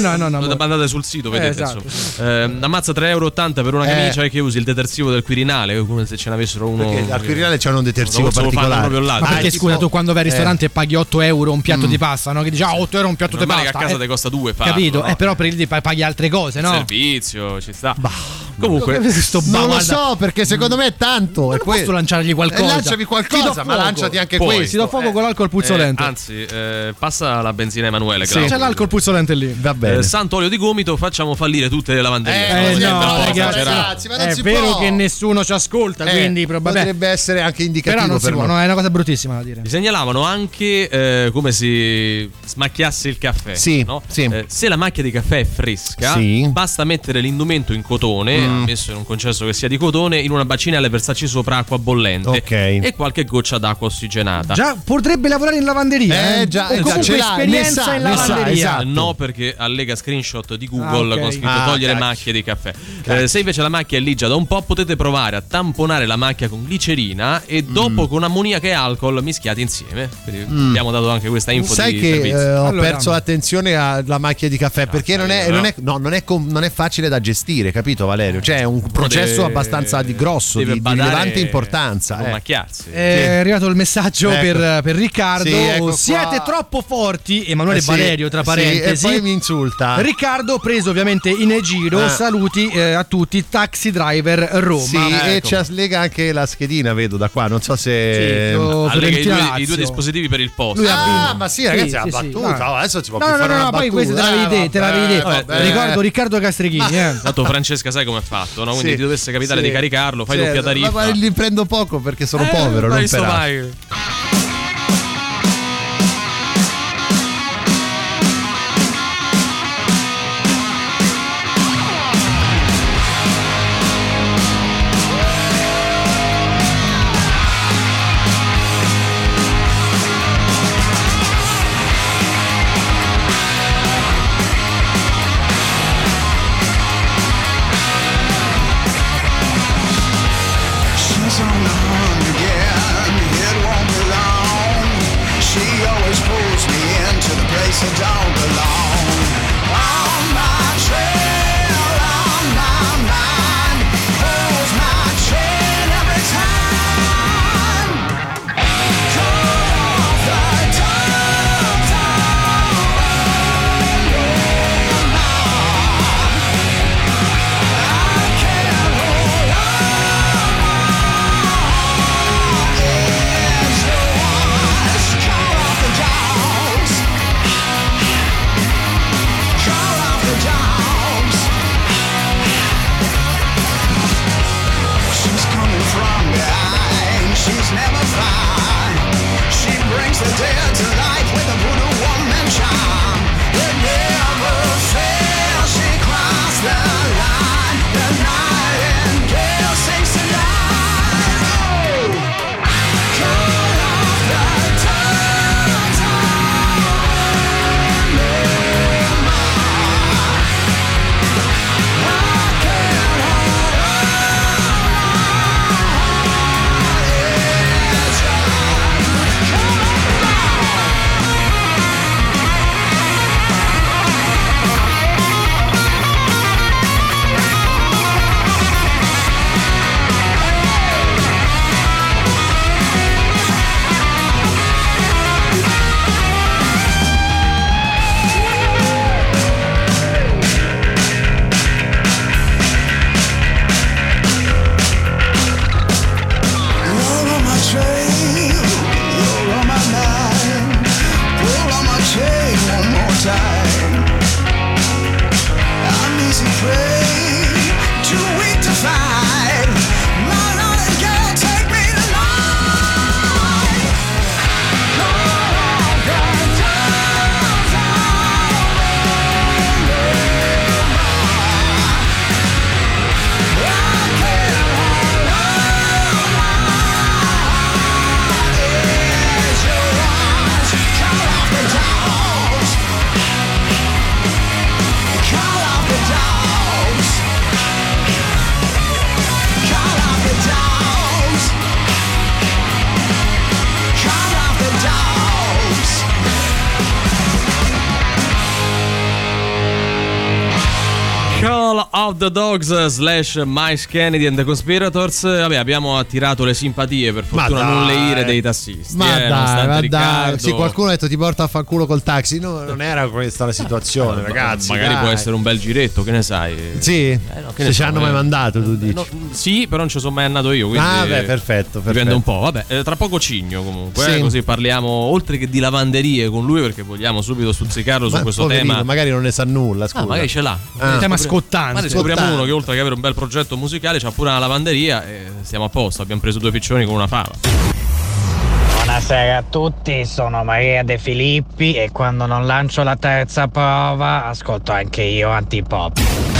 No, no, no, no, no, Lo ma- mandate sul sito, vedete. Eh, esatto, insomma. Eh, ammazza 3,80 euro per una Eh. camicia e che usi il detersivo del Quirinale, come se ce n'avessero uno. Perché al Quirinale c'hanno un detersivo particolare. Ma Ah, perché scusa, tu quando vai al ristorante e paghi 8 euro un piatto Mm. di pasta, no? Che dici, ah, 8 euro un piatto di pasta. che a casa eh, ti costa due farlo, Capito? no? Eh, però per il pag- paghi altre cose, no? Servizio, ci sta. 吧。Comunque, Sto Non lo so, perché secondo me è tanto. Non è posso questo. lanciargli qualcosa. Eh, lanciami Ti do qualcosa, ma lanciati anche Poi. questo. Ti do fuoco con l'alcol puzzolente. eh, anzi, eh, passa la benzina Emanuele. Sì. C'è l'alcol puzzolente lì. Va bene. Eh, santo olio di gomito, facciamo fallire tutte le lavanderie. Eh, No, Eh, no, ragazzi, ragazzi, ma non è si vero può. che nessuno ci ascolta, Eh, quindi probabilmente. potrebbe essere anche indicativo Però non si per può, noi. no, è una cosa bruttissima da dire. Mi segnalavano anche eh, come si smacchiasse il caffè. Sì, no? sì. Eh, se la macchia di caffè è fresca, basta mettere l'indumento in cotone. Ammesso in un concesso che sia di cotone, in una bacinella e versarci sopra acqua bollente Ok. e qualche goccia d'acqua ossigenata. Già potrebbe lavorare in lavanderia. Eh, Eh, già, o comunque l'ha, esperienza sa, in ne sa, lavanderia. esatto. No, perché allega screenshot di Google Ah, ok. con scritto Ah, togliere cacchio. macchie di caffè. Eh, se invece la macchia è lì già da un po', potete provare a tamponare la macchia con glicerina e dopo Mm. con ammoniaca e alcol mischiati insieme. Quindi abbiamo dato anche questa info Sai di che servizio. eh, ho Allora- perso l'attenzione alla macchia di caffè perché non è, no. non, è, no, non, è com- non è facile da gestire, capito Valerio? Cioè è un processo deve- abbastanza di grosso, deve di, di rilevante importanza. eh. macchiarsi. È arrivato il messaggio Ecco. per, per Riccardo. Sì, ecco qua. Siete troppo forti. Emanuele Eh sì, Valerio, tra sì, parentesi. e poi mi insulta. Riccardo preso ovviamente in giro. Ah. Saluti eh, a tutti, taxi driver Roma. Sì, e ecco. ci lega anche la schedina, vedo da qua. Non so se. Sì, oh, Allega i due, i due dispositivi per il post. Lui ha Ah, ma sì, ragazzi, Sì, sì, sì, battuta. adesso si può No, più no, fare no, una no, poi battuta. questa te l'avevi Eh, detto, te l'avevi detto. Ricordo Riccardo Castrichini, eh. Tanto Francesca sai come fatto, no? Quindi Sì. ti dovesse capitare Sì. di caricarlo, fai Sì, doppia tariffa. Ma, ma li prendo poco perché sono Eh, povero, non vai, per sto altro. vai. The Dogs slash Mice Kennedy and the Conspirators. Vabbè, abbiamo attirato le simpatie, per fortuna, non le ire dei tassisti. Ma eh, dai, ma dai, sì, qualcuno ha detto ti porta a fanculo col taxi. No, non era questa la situazione, ragazzi. Magari dai. può essere un bel giretto, che ne sai? Sì, no, che ne se ci so, hanno eh. mai mandato, tu dici. No, sì, però non ci sono mai andato io. Quindi Ah, beh, perfetto, Dipende perfetto. un po'. Vabbè, eh, tra poco Cigno comunque. Sì. eh, così parliamo oltre che di lavanderie con lui, perché vogliamo subito stuzzicarlo su Ma questo poverino, tema. magari non ne sa nulla. Scusa. Ah, magari ce l'ha. Ah. tema Scopri- scottante. Magari scopriamo uno che oltre che avere un bel progetto musicale c'ha pure una lavanderia e stiamo a posto. Abbiamo preso due piccioni con una fava. Buonasera a tutti, sono Maria De Filippi e quando non lancio la terza prova ascolto anche io antipop.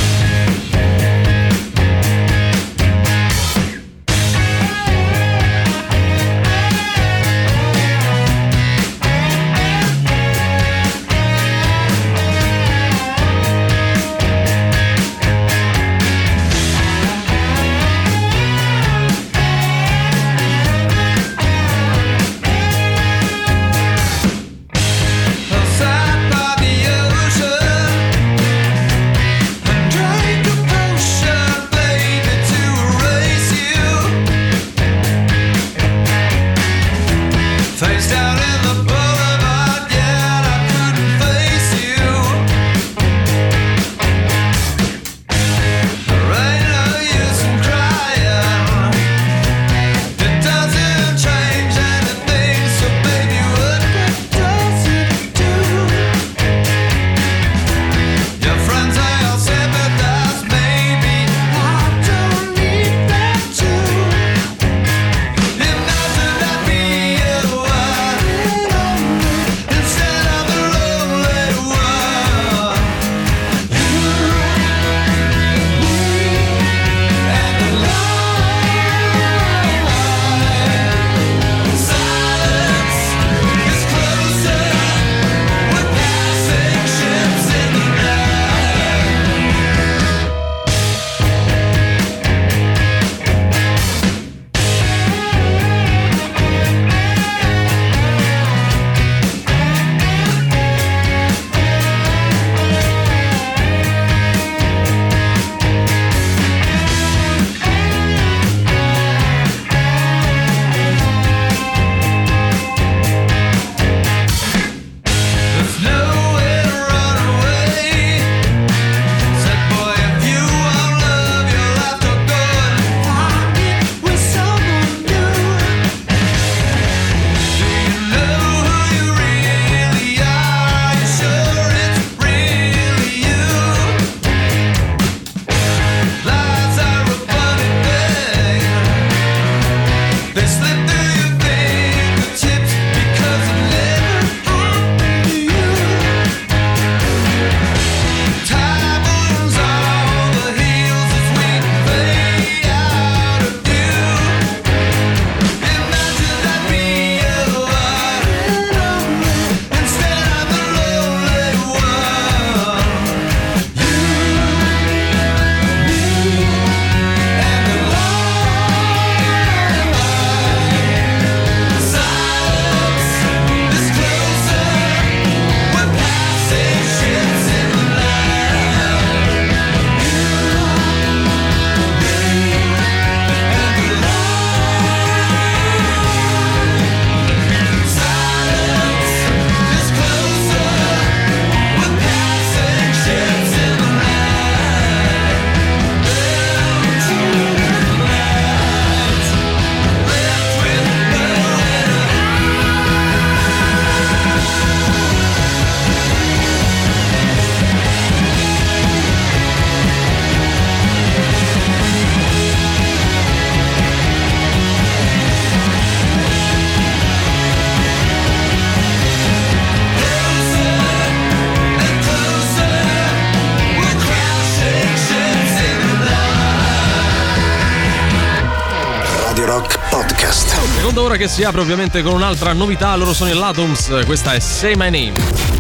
Che si apre ovviamente con un'altra novità, loro sono i Latums, questa è Say My Name.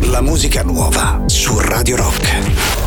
La musica nuova su Radio Rock.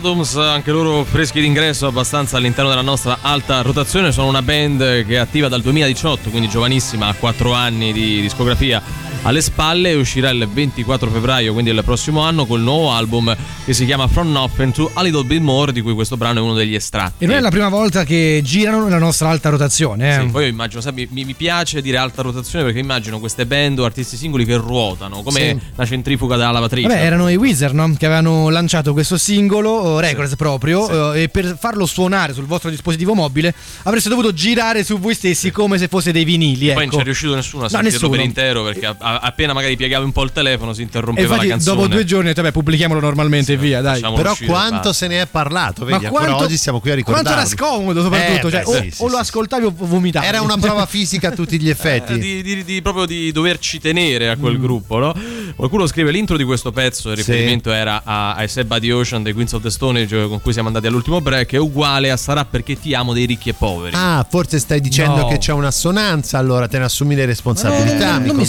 Name, l'Adams, anche loro freschi d'ingresso abbastanza all'interno della nostra alta rotazione. Sono una band che è attiva dal 2018, quindi giovanissima, ha 4 anni di discografia alle spalle e uscirà il 24 febbraio, quindi il prossimo anno, col nuovo album che si chiama From Nothing to A Little Bit More, di cui questo brano è uno degli estratti. E non è la prima volta che girano nella nostra alta rotazione. Eh. Sì, poi io immagino, sai, mi, mi piace dire alta rotazione perché immagino queste band o artisti singoli che ruotano, come Sì. la centrifuga della lavatrice. Vabbè, erano i Wizard, no? Che avevano lanciato questo singolo, eh, Records proprio, eh, e per farlo suonare sul vostro dispositivo mobile avreste dovuto girare su voi stessi come se fosse dei vinili. Poi non ecco. c'è riuscito nessuno a No, sentirlo nessuno. per intero perché a- a- appena magari piegavi un po' il telefono si E interrompeva infatti, la canzone. dopo due giorni, detto, vabbè, pubblichiamolo normalmente e via, dai. Però uscire, quanto se ne è parlato, vedi, Ma quanto- oggi siamo qui a Quanto ricordarlo. era scomodo, soprattutto. Eh, cioè, beh, o, sì, sì, o lo sì. ascoltavi o vomitavi. Era una prova fisica a tutti gli effetti. Eh, di, di- di- proprio di doverci tenere a quel gruppo, no? Qualcuno scrive l'intro di questo pezzo, il Sì. riferimento era a, a Seba the Ocean dei Queens of the Stone Age con cui siamo andati all'ultimo break, è uguale a Sarà perché ti amo dei ricchi e poveri. Ah, forse stai dicendo No. che c'è un'assonanza, allora te ne assumi le responsabilità. Eh, non mi mio.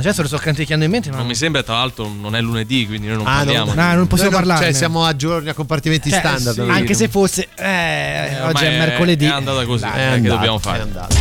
Sembra. Cioè, adesso lo sto canticchiando in mente, ma. Non mi sembra, tra l'altro, non è lunedì, quindi noi non Ah, parliamo. no, Ah, non possiamo parlarne. Cioè, siamo a giorni a compartimenti Cioè, standard. sì, anche non- se fosse. Eh, oggi Ormai è mercoledì. È andata così, È che andato, dobbiamo è fare? andato. Nero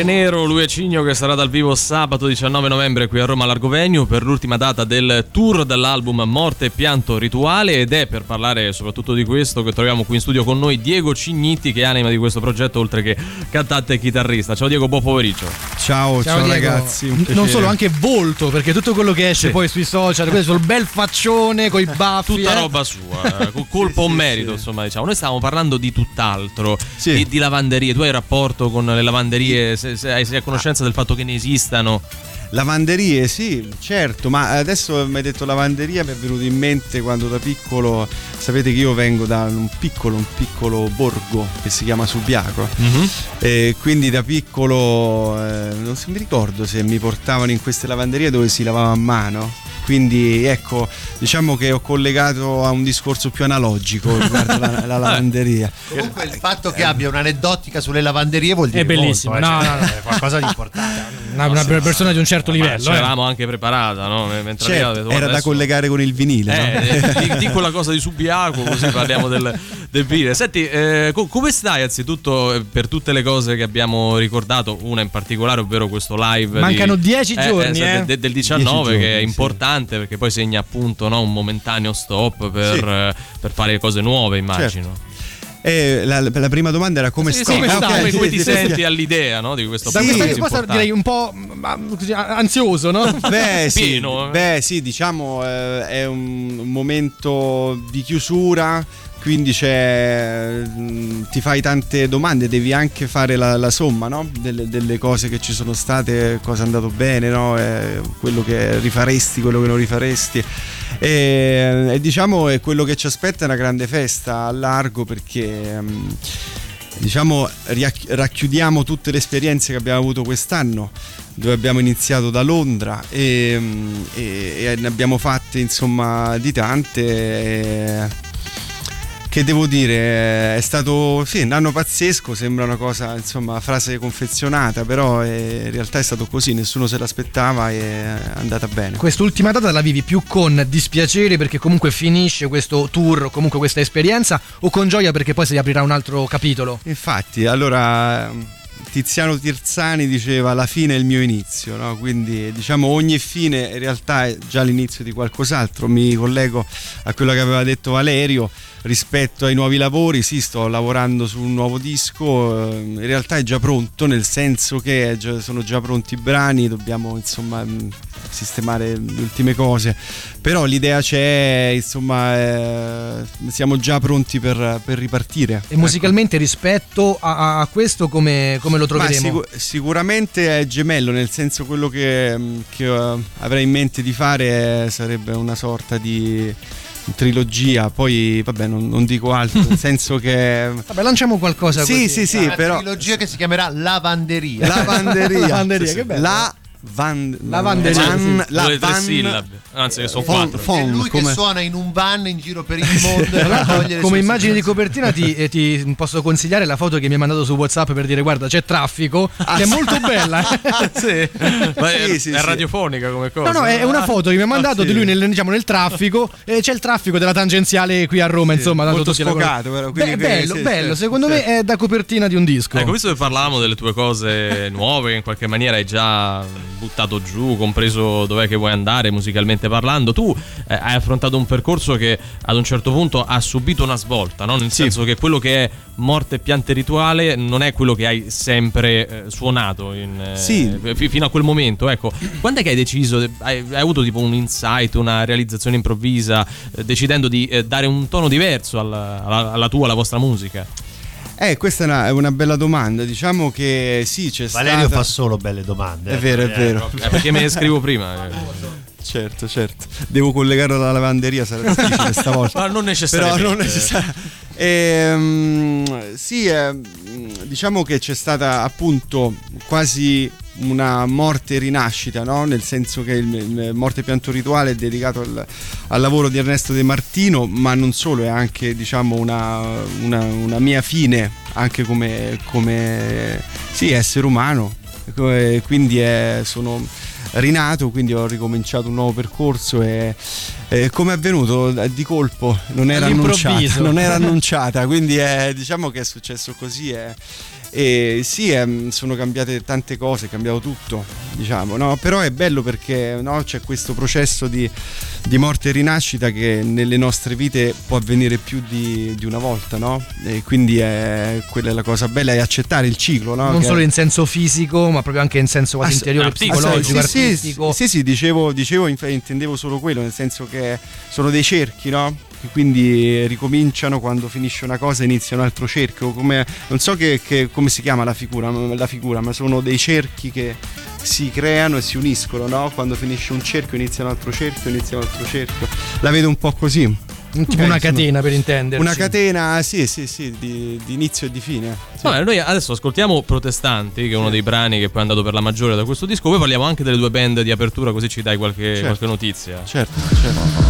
Mare Nero, lui è Cigno che sarà dal vivo sabato 19 novembre qui a Roma Largo Venue per l'ultima data del tour dell'album Morte e Pianto Rituale ed è per parlare soprattutto di questo che troviamo qui in studio con noi Diego Cignitti che è anima di questo progetto oltre che cantante e chitarrista. Ciao Diego, buon pomeriggio. Ciao, ciao, Diego. ragazzi. un N- Non solo, anche volto, perché tutto quello che esce Sì. poi sui social, questo sul bel faccione con i <laughs> baffi. Tutta eh. roba sua, <laughs> eh, co- colpa o merito, insomma, diciamo. Noi stavamo parlando di tutt'altro, di, di lavanderie. Tu hai rapporto con le lavanderie, se- se hai- sei a conoscenza del fatto che ne esistano? Lavanderie, sì, certo, ma adesso mi hai detto lavanderia, mi è venuto in mente quando da piccolo, sapete che io vengo da un piccolo, un piccolo borgo che si chiama Subiaco, e quindi da piccolo eh, non si mi ricordo se mi portavano in queste lavanderie dove si lavava a mano. Quindi ecco, diciamo che ho collegato a un discorso più analogico <laughs> riguardo la, la lavanderia. Comunque il fatto che abbia un'aneddotica sulle lavanderie vuol dire È bellissimo. molto, eh, No, cioè, no, no. è qualcosa di importante. <laughs> Una, una persona di un certo Ma livello. ce eh. l'avevamo anche preparata, no? Mentre Certo, detto, era guarda, da adesso- collegare con il vinile. no? Eh, di, di quella cosa di Subiaco, così <laughs> parliamo del, del vinile. Senti, eh, co- come stai anzitutto eh, per tutte le cose che abbiamo ricordato, una in particolare, ovvero questo live. Mancano di- 10 giorni, se- eh. de- del 19, 10 giorni, che è sì. importante perché poi segna appunto no, un momentaneo stop per, Sì. eh, per fare cose nuove, immagino. Eh, la, la prima domanda era come Sì, stai? sì, Ah, come, ok, stai? sì, Come sì, ti senti all'idea no, di questo Da Sì, questa appuntamento risposta direi un po' ah, ah, ansioso, no? <laughs> Beh sì, Pieno, eh. beh, sì, diciamo eh, è un momento di chiusura, quindi mm, ti fai tante domande, devi anche fare la, la somma no? delle, delle cose che ci sono state, cosa è andato bene, no? Eh, quello che rifaresti, quello che non rifaresti. E, e diciamo è quello che ci aspetta è una grande festa a largo perché... mm, diciamo racchiudiamo tutte le esperienze che abbiamo avuto quest'anno dove abbiamo iniziato da Londra e, mm, e- e ne abbiamo fatte insomma di tante che devo dire è stato sì, un anno pazzesco sembra una cosa insomma frase confezionata però eh, in realtà è stato così nessuno se l'aspettava e è andata bene Quest'ultima data la vivi più con dispiacere perché comunque finisce questo tour, comunque questa esperienza, o con gioia perché poi si aprirà un altro capitolo? Infatti, allora Tiziano Tirzani diceva la fine è il mio inizio, no? quindi diciamo ogni fine in realtà è già l'inizio di qualcos'altro. Mi collego a quello che aveva detto Valerio rispetto ai nuovi lavori, sì, sto lavorando su un nuovo disco, eh, in realtà è già pronto, nel senso che già- sono già pronti i brani, dobbiamo insomma mh, sistemare le ultime cose, però l'idea c'è, insomma, eh, siamo già pronti per, per ripartire. E musicalmente rispetto a, a questo come, come lo troveremo? sicu- sicuramente è gemello, nel senso quello che, mh, che, eh, avrei in mente di fare è- sarebbe una sorta di trilogia, poi vabbè non, non dico altro, nel <laughs> senso che... Vabbè, lanciamo qualcosa Sì, così. sì, sì, Una però... trilogia che si chiamerà Lavanderia. Lavanderia. <laughs> Lavanderia, Sì, sì. che bello. La van... Lavanderia, van- sì. la Due tre van- sillabe, anzi che sono Fon- quattro. fon- È lui come- che suona in un van in giro per il mondo come immagine di copertina ti, eh, ti posso consigliare la foto che mi hai mandato su WhatsApp per dire guarda c'è traffico, che è molto bella. <laughs> sì. Ma è, Sì, sì, è sì. radiofonica come cosa. No, no, è una foto che mi ha mandato Ah, sì. di lui nel, diciamo, nel traffico. E c'è il traffico della tangenziale qui a Roma, insomma. tanto molto la sfocato, però, quindi Beh, bello, sì, bello. sì, Secondo sì. me è da copertina di un disco. Ecco, visto che parlavamo delle tue cose <laughs> nuove, che in qualche maniera hai già buttato giù, compreso dov'è che vuoi andare musicalmente parlando, tu eh, hai affrontato un percorso che ad un certo punto ha subito una svolta, no? nel senso che quello che è morte e piante rituale non è quello che hai sempre eh, suonato in, eh, Sì. fi- fino a quel momento. Ecco, quando è che hai deciso, hai, hai avuto tipo un insight, una realizzazione improvvisa, eh, decidendo di eh, dare un tono diverso alla, alla- alla tua, alla vostra musica? Eh, questa è una, è una bella domanda. Diciamo che sì, c'è Valerio stata... fa solo belle domande. È vero, è vero. Eh, perché me ne scrivo prima. eh. Certo, certo. Devo collegarlo alla lavanderia, sarà difficile stavolta. <laughs> Ma non Però necessariamente. non necessariamente. Ehm, sì, eh, diciamo che c'è stata appunto quasi una morte rinascita, no? nel senso che il, il Morte Pianto Rituale è dedicato al, al lavoro di Ernesto De Martino, ma non solo, è anche diciamo, una, una- una mia fine, anche come, come sì, essere umano. E Quindi è- sono rinato, quindi ho ricominciato un nuovo percorso e, e come è avvenuto di colpo, non era annunciata, non era annunciata, quindi è- diciamo che è successo così e, E sì, ehm, sono cambiate tante cose, è cambiato tutto, diciamo, no? Però è bello perché no, c'è questo processo di, di morte e rinascita che nelle nostre vite può avvenire più di, di una volta, no? E quindi è, quella è la cosa bella, è accettare il ciclo, no? Non Che- solo in senso fisico, ma proprio anche in senso quasi Ass- interiore, ah, sì, psicologico, sì, sì, artistico. Sì, sì, dicevo, dicevo, intendevo solo quello, nel senso che sono dei cerchi, no? Che quindi ricominciano quando finisce una cosa e inizia un altro cerchio. Come, non so che, che- come si chiama la figura, ma- la figura, ma sono dei cerchi che si creano e si uniscono, no? Quando finisce un cerchio inizia un altro cerchio, inizia un altro cerchio. La vedo un po' così. Tipo una catena per intenderci. Una catena, sì, sì, sì, di, di inizio e di fine. Sì. Vabbè, noi adesso ascoltiamo Protestanti, che è uno dei brani che poi è andato per la maggiore da questo disco. Poi parliamo anche delle due band di apertura, così ci dai qualche, Certo. qualche notizia. Certo, certo.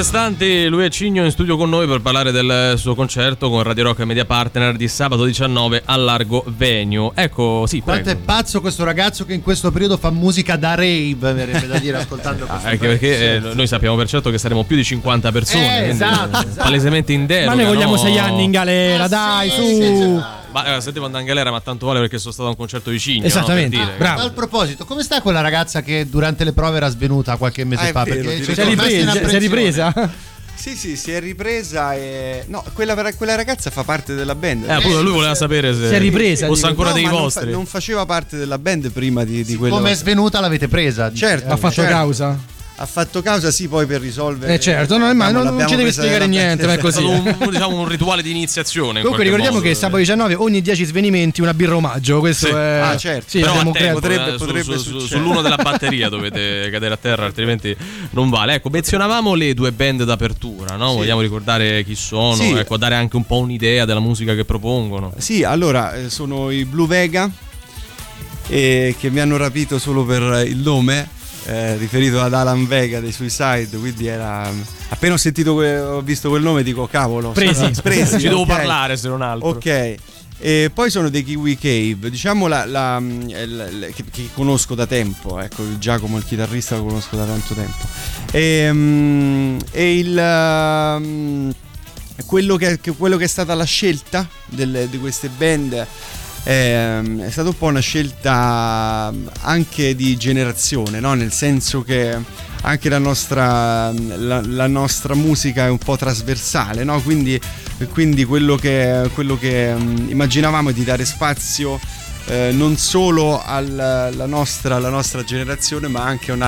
Protestanti, lui è Cigno in studio con noi per parlare del suo concerto con Radio Rock e Media Partner di sabato 19 a Largo Venue. Ecco, sì, Quanto prego. è pazzo questo ragazzo che in questo periodo fa musica da rave, verrebbe da dire ascoltando <laughs> questo. Anche perché eh, noi sappiamo per certo che saremo più di 50 persone, Eh, esatto, eh, esatto. palesemente in deroga. Ma noi vogliamo no? sei anni in galera, dai, su. Ma eh, se devo andare in galera, ma tanto vale perché sono stato a un concerto di Cigno. Esattamente, no? Per dire. bravo. A proposito, come sta quella ragazza che durante le prove era svenuta qualche mese Ah, fa? vero, perché Si è ripresa? Si è apprensione. ripresa? Sì, sì, si è ripresa e... No, quella, quella ragazza fa parte della band. Eh, appunto, lui voleva sapere se Si è ripresa, fosse ancora No, dei ma non vostri. fa- Non, faceva parte della band prima di, di quello. Come è svenuta l'avete presa? Certo, Ha fatto certo. causa? Ha fatto causa, sì, poi per risolvere. Eh certo, no, ma non, non ci devi spiegare niente, ma è È così. stato un, diciamo, un rituale di iniziazione. in Comunque ricordiamo modo. che sabato 19 ogni 10 svenimenti una birra omaggio. Questo Sì. è. Ah, certo. Sì, Però tempo, creato- potrebbe- eh, potrebbe su- su- succedere. sull'uno della batteria dovete cadere a terra, altrimenti non vale. Ecco, menzionavamo le due band d'apertura, no? Vogliamo ricordare chi sono, Sì. ecco, dare anche un po' un'idea della musica che propongono. Sì, allora eh, sono i Blue Vega eh, che mi hanno rapito solo per il nome, eh, riferito ad Alan Vega dei Suicide, quindi era appena ho sentito que- ho visto quel nome dico cavolo, <laughs> Presi. presi Ci devo ok. parlare se non altro. Ok. E poi sono dei Kiwi Cave, diciamo la, la- la- la- che, che conosco da tempo, ecco, Giacomo, il chitarrista, lo conosco da tanto tempo. E, mm, e il, um, quello, che, quello che è stata la scelta del- di queste band è stata un po' una scelta anche di generazione, no? nel senso che anche la nostra, la, la nostra musica è un po' trasversale, no? quindi, quindi quello che, quello che mm, immaginavamo è di dare spazio eh, non solo alla nostra, alla nostra generazione, ma anche a un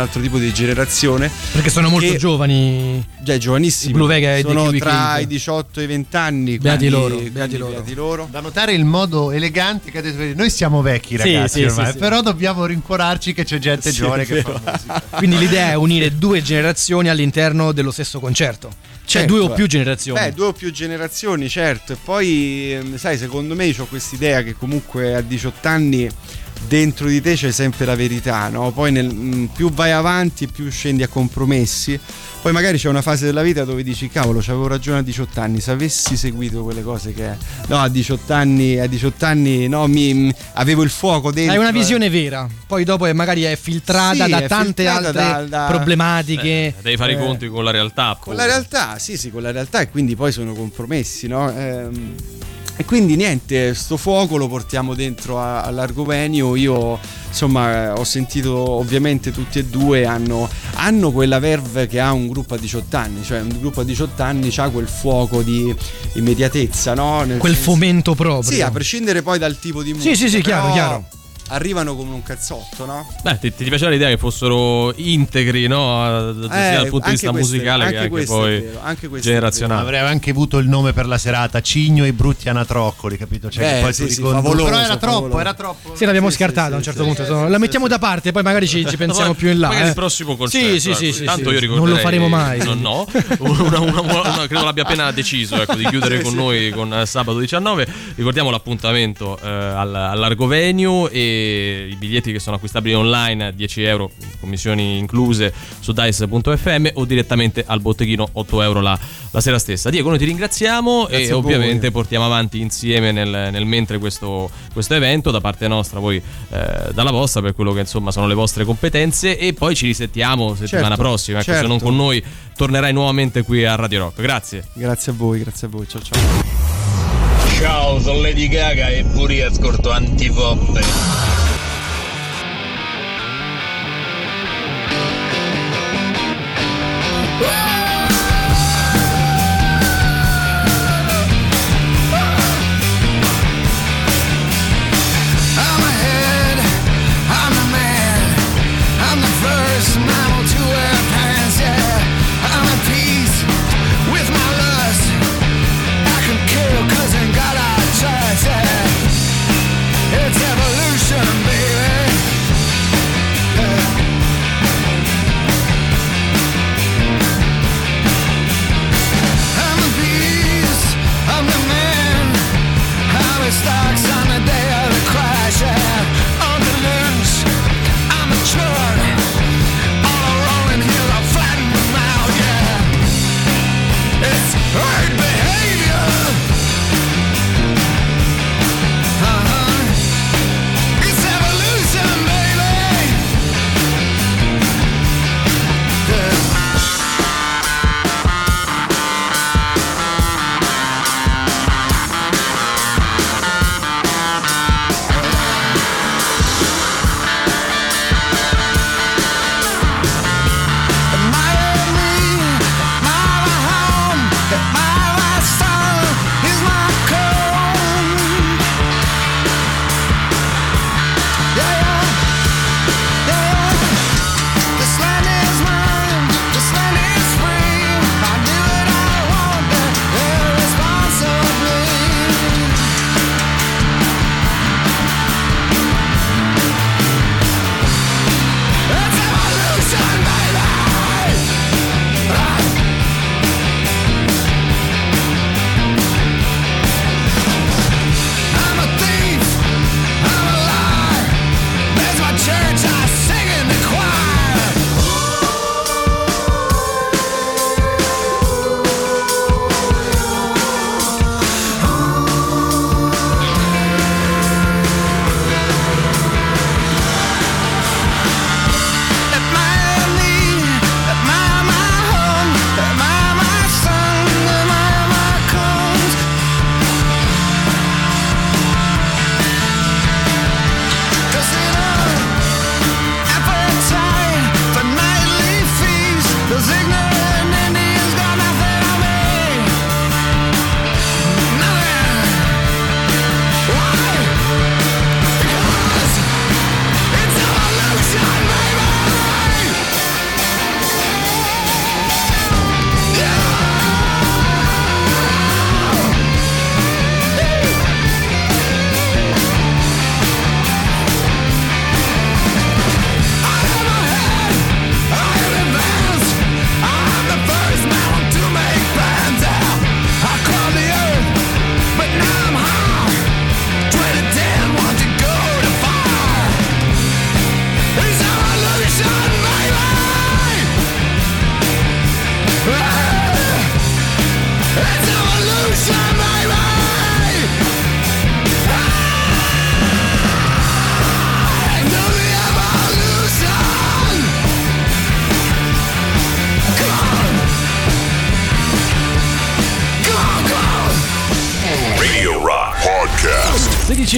altro tipo di generazione. Perché sono molto giovani. Già, giovanissimi. Blue Vega e Sono tra i 18 e i 20 anni. Beati quindi- loro, quindi beati loro. beati loro. Da notare il modo elegante che ha detto noi siamo vecchi ragazzi sì, ormai, sì, sì. però dobbiamo rincuorarci che c'è gente Sì, giovane che fa musica. <laughs> Quindi l'idea è unire due generazioni all'interno dello stesso concerto. Cioè Certo. due o più generazioni. Beh, due o più generazioni, certo. E poi, ehm, sai, secondo me ho quest'idea che comunque a 18 anni dentro di te c'è sempre la verità, no? Poi nel- mh, più vai avanti, più scendi a compromessi. Poi magari c'è una fase della vita dove dici, cavolo, avevo ragione a 18 anni, se avessi seguito quelle cose che... No, a 18 anni, a 18 anni, no, mi, avevo il fuoco dentro. Hai una eh. visione vera, poi dopo è magari è filtrata Sì, da è tante filtrata altre da- da- problematiche. Eh, devi fare Eh, i conti con la realtà. Con la realtà, sì, sì, con la realtà e quindi poi sono compromessi, no? Ehm, e quindi niente, sto fuoco lo portiamo dentro a- all'Argovenio. Io insomma ho sentito ovviamente tutti e due hanno, hanno quella verve che ha un gruppo a 18 anni, cioè un gruppo a 18 anni ha quel fuoco di immediatezza, no? Nel Quel senso- fomento proprio. Sì, a prescindere poi dal tipo di Sì, musica. sì, sì, chiaro, però chiaro. Arrivano come un cazzotto, no? Beh, ti, ti piaceva l'idea che fossero integri, no? sia dal punto di anche vista questo musicale che anche anche questo è poi vero, anche generazionale. Avrei anche avuto il nome per la serata Cigno e Brutti Anatroccoli, capito? Cioè, Beh, che poi sì, sì, favoloso, Però era troppo, favoloso. era troppo. Sì, l'abbiamo Sì, scartata sì, a un certo sì, punto. la sì, mettiamo sì. da parte, poi magari ci, ci pensiamo più in là. Magari eh. il prossimo concerto. Sì, sì, ecco. sì, sì, Tanto sì. io ricorderei, Non lo faremo mai. No, <laughs> no. Credo l'abbia appena deciso ecco, di chiudere con noi con eh, sabato 19. Ricordiamo l'appuntamento eh, al- all'Argovenio e i biglietti che sono acquistabili online 10 euro, commissioni incluse su dice.fm o direttamente al botteghino 8 euro la, la sera stessa. Diego, noi ti ringraziamo Grazie e ovviamente portiamo avanti insieme nel, nel mentre questo, questo evento da parte nostra, voi eh, dalla vostra per quello che insomma sono le vostre competenze e poi ci risettiamo settimana Certo, prossima. Ecco, se certo. non con noi tornerai nuovamente qui a Radio Rock. Grazie. Grazie a voi, grazie a voi. Ciao ciao. Ciao, sono Lady Gaga e pure io ascolto antipoppe.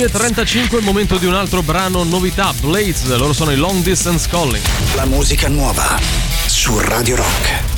11.35 il momento di un altro brano novità, Blades, loro sono i Long Distance Calling. La musica nuova su Radio Rock.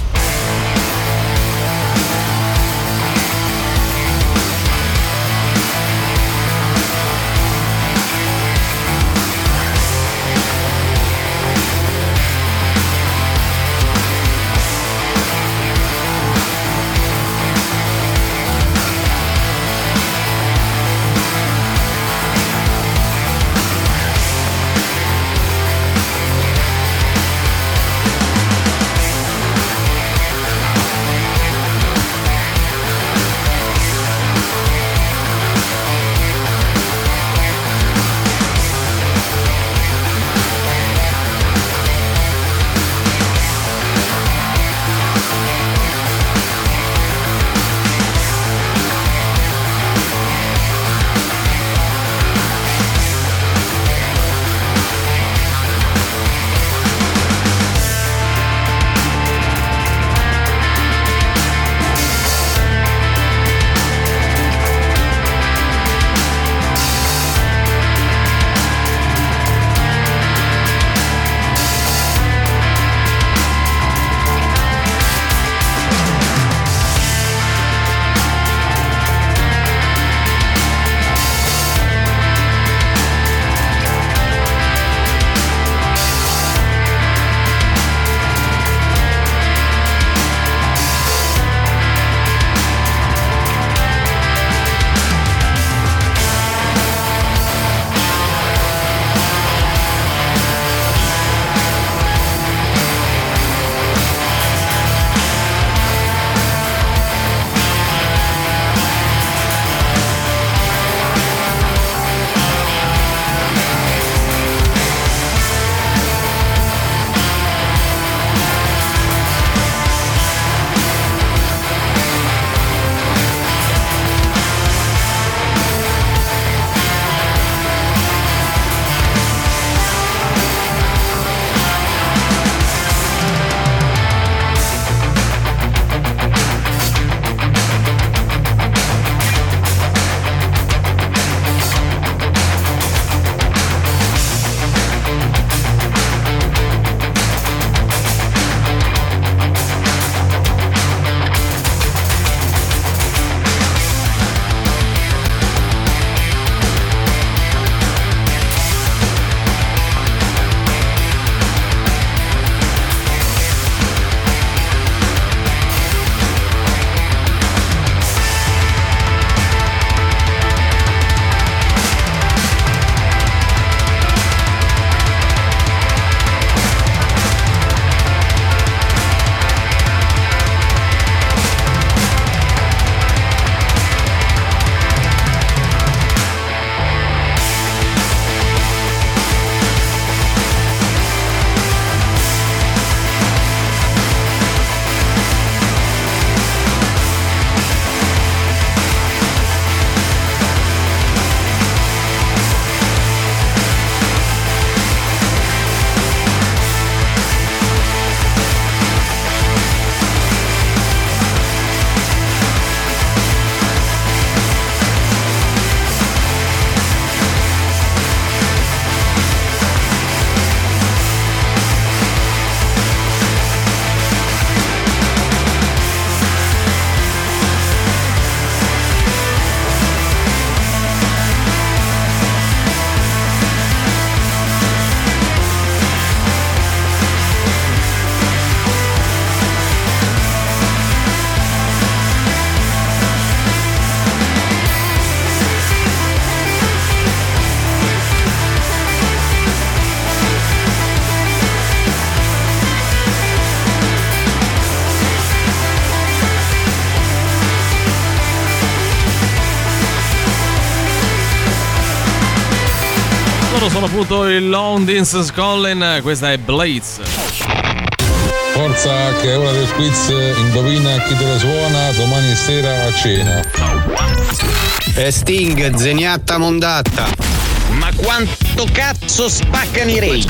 Appunto il Long Distance Calling, questa è Blades. Forza che è ora del quiz, indovina chi te lo suona domani sera a cena. E Sting, zeniatta mondatta. Ma quanto Quanto cazzo spaccano i rage?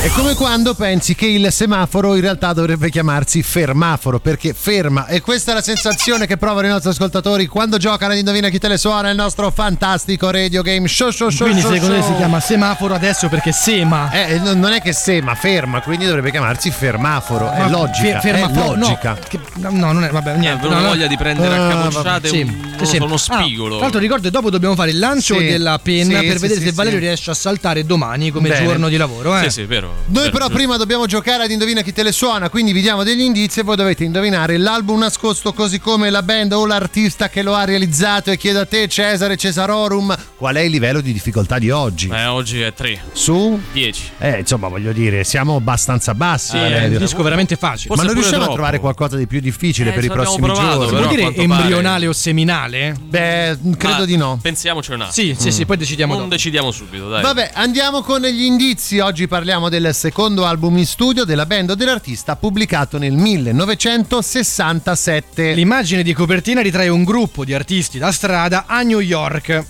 È come quando pensi che il semaforo in realtà dovrebbe chiamarsi fermaforo perché ferma e questa è la sensazione che provano i nostri ascoltatori quando giocano ad Indovina chi te le suona il nostro fantastico radio game show show show Quindi show, secondo te show. si chiama semaforo adesso perché sema. Eh, non non è che sema, ferma, quindi dovrebbe chiamarsi fermaforo. È logica. fe- fermaforo- è logica. No, che- no, no, non è, vabbè, È niente. venuta no, no. voglia di prendere a Ah, capocciate Sì, un, sì, non uno Ah, spigolo. tra l'altro ricordo che dopo dobbiamo fare il lancio Sì. della penna Sì, per sì, vedere sì, se Valerio riesce a saltare domani come Bene. giorno di lavoro. Eh. Sì, sì, vero. Noi vero, però giusto. prima dobbiamo giocare ad Indovina chi te le suona, quindi vi diamo degli indizi e voi dovete indovinare l'album nascosto così come la band o l'artista che lo ha realizzato e chiedo a te Cesare Cesarorum qual è il livello di difficoltà di oggi? Eh, oggi è 3, Su? 10. Eh, insomma, voglio dire, siamo abbastanza bassi. Sì, è Valerio. un disco veramente facile. Ma Forse non pure riusciamo a troppo. trovare qualcosa di più difficile Eh, per i prossimi provato, giorni? però. Vuol dire a quanto pare- embrionale o seminale? Beh, credo Ma di no. Pensiamoci un attimo. Sì, sì, sì, poi decidiamo Non dopo. decidiamo subito, dai. Vabbè, andiamo con gli indizi. Oggi parliamo del secondo album in studio della band dell'artista pubblicato nel 1967. L'immagine di copertina ritrae un gruppo di artisti da strada a New York.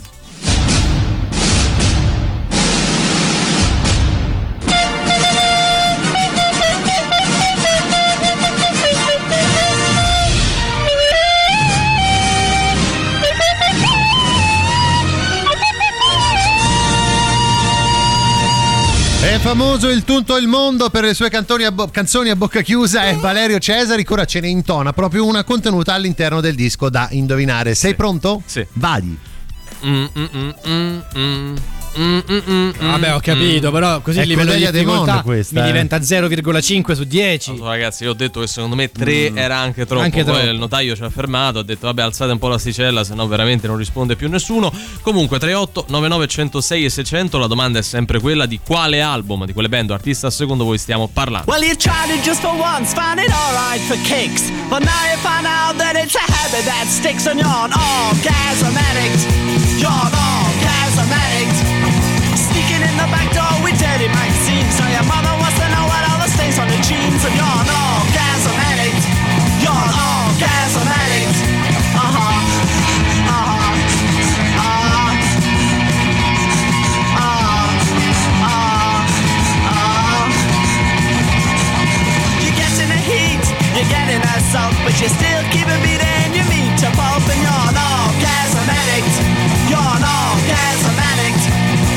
Famoso il tutto il mondo per le sue canzoni a, bo- canzoni a bocca chiusa e Valerio Cesari ora ce ne intona proprio una contenuta all'interno del disco da indovinare. Sei pronto? Sì. Vai. Mm, mm, mm, mm, mm. Mm, mm, mm, Vabbè, ho mm, capito, però così il livello di difficoltà questa, mi eh. diventa 0,5 su 10. mm. Ragazzi, io ho detto che secondo me 3 era anche troppo. Anche Poi troppo. il notaio ci ha fermato. Ha detto, vabbè, alzate un po' l'asticella, se no veramente non risponde più nessuno. Comunque, 38 99 106 e 600. La domanda è sempre quella di quale album, di quelle band o artista secondo voi stiamo parlando. Well, you tried it just for once, found it alright for kicks. But now you find out that it's a habit that sticks and you're an orgasm addict. You're an orgasm door with dirty magazines. So your mother wants to know what all the stains on your jeans. And you're an orgasm addict. You're an orgasm addict. Uh huh. Uh huh. Uh You're getting the heat, you're getting assault, but you still keep it beating your meat to pulp, and you're an orgasm addict. You're an orgasm addict.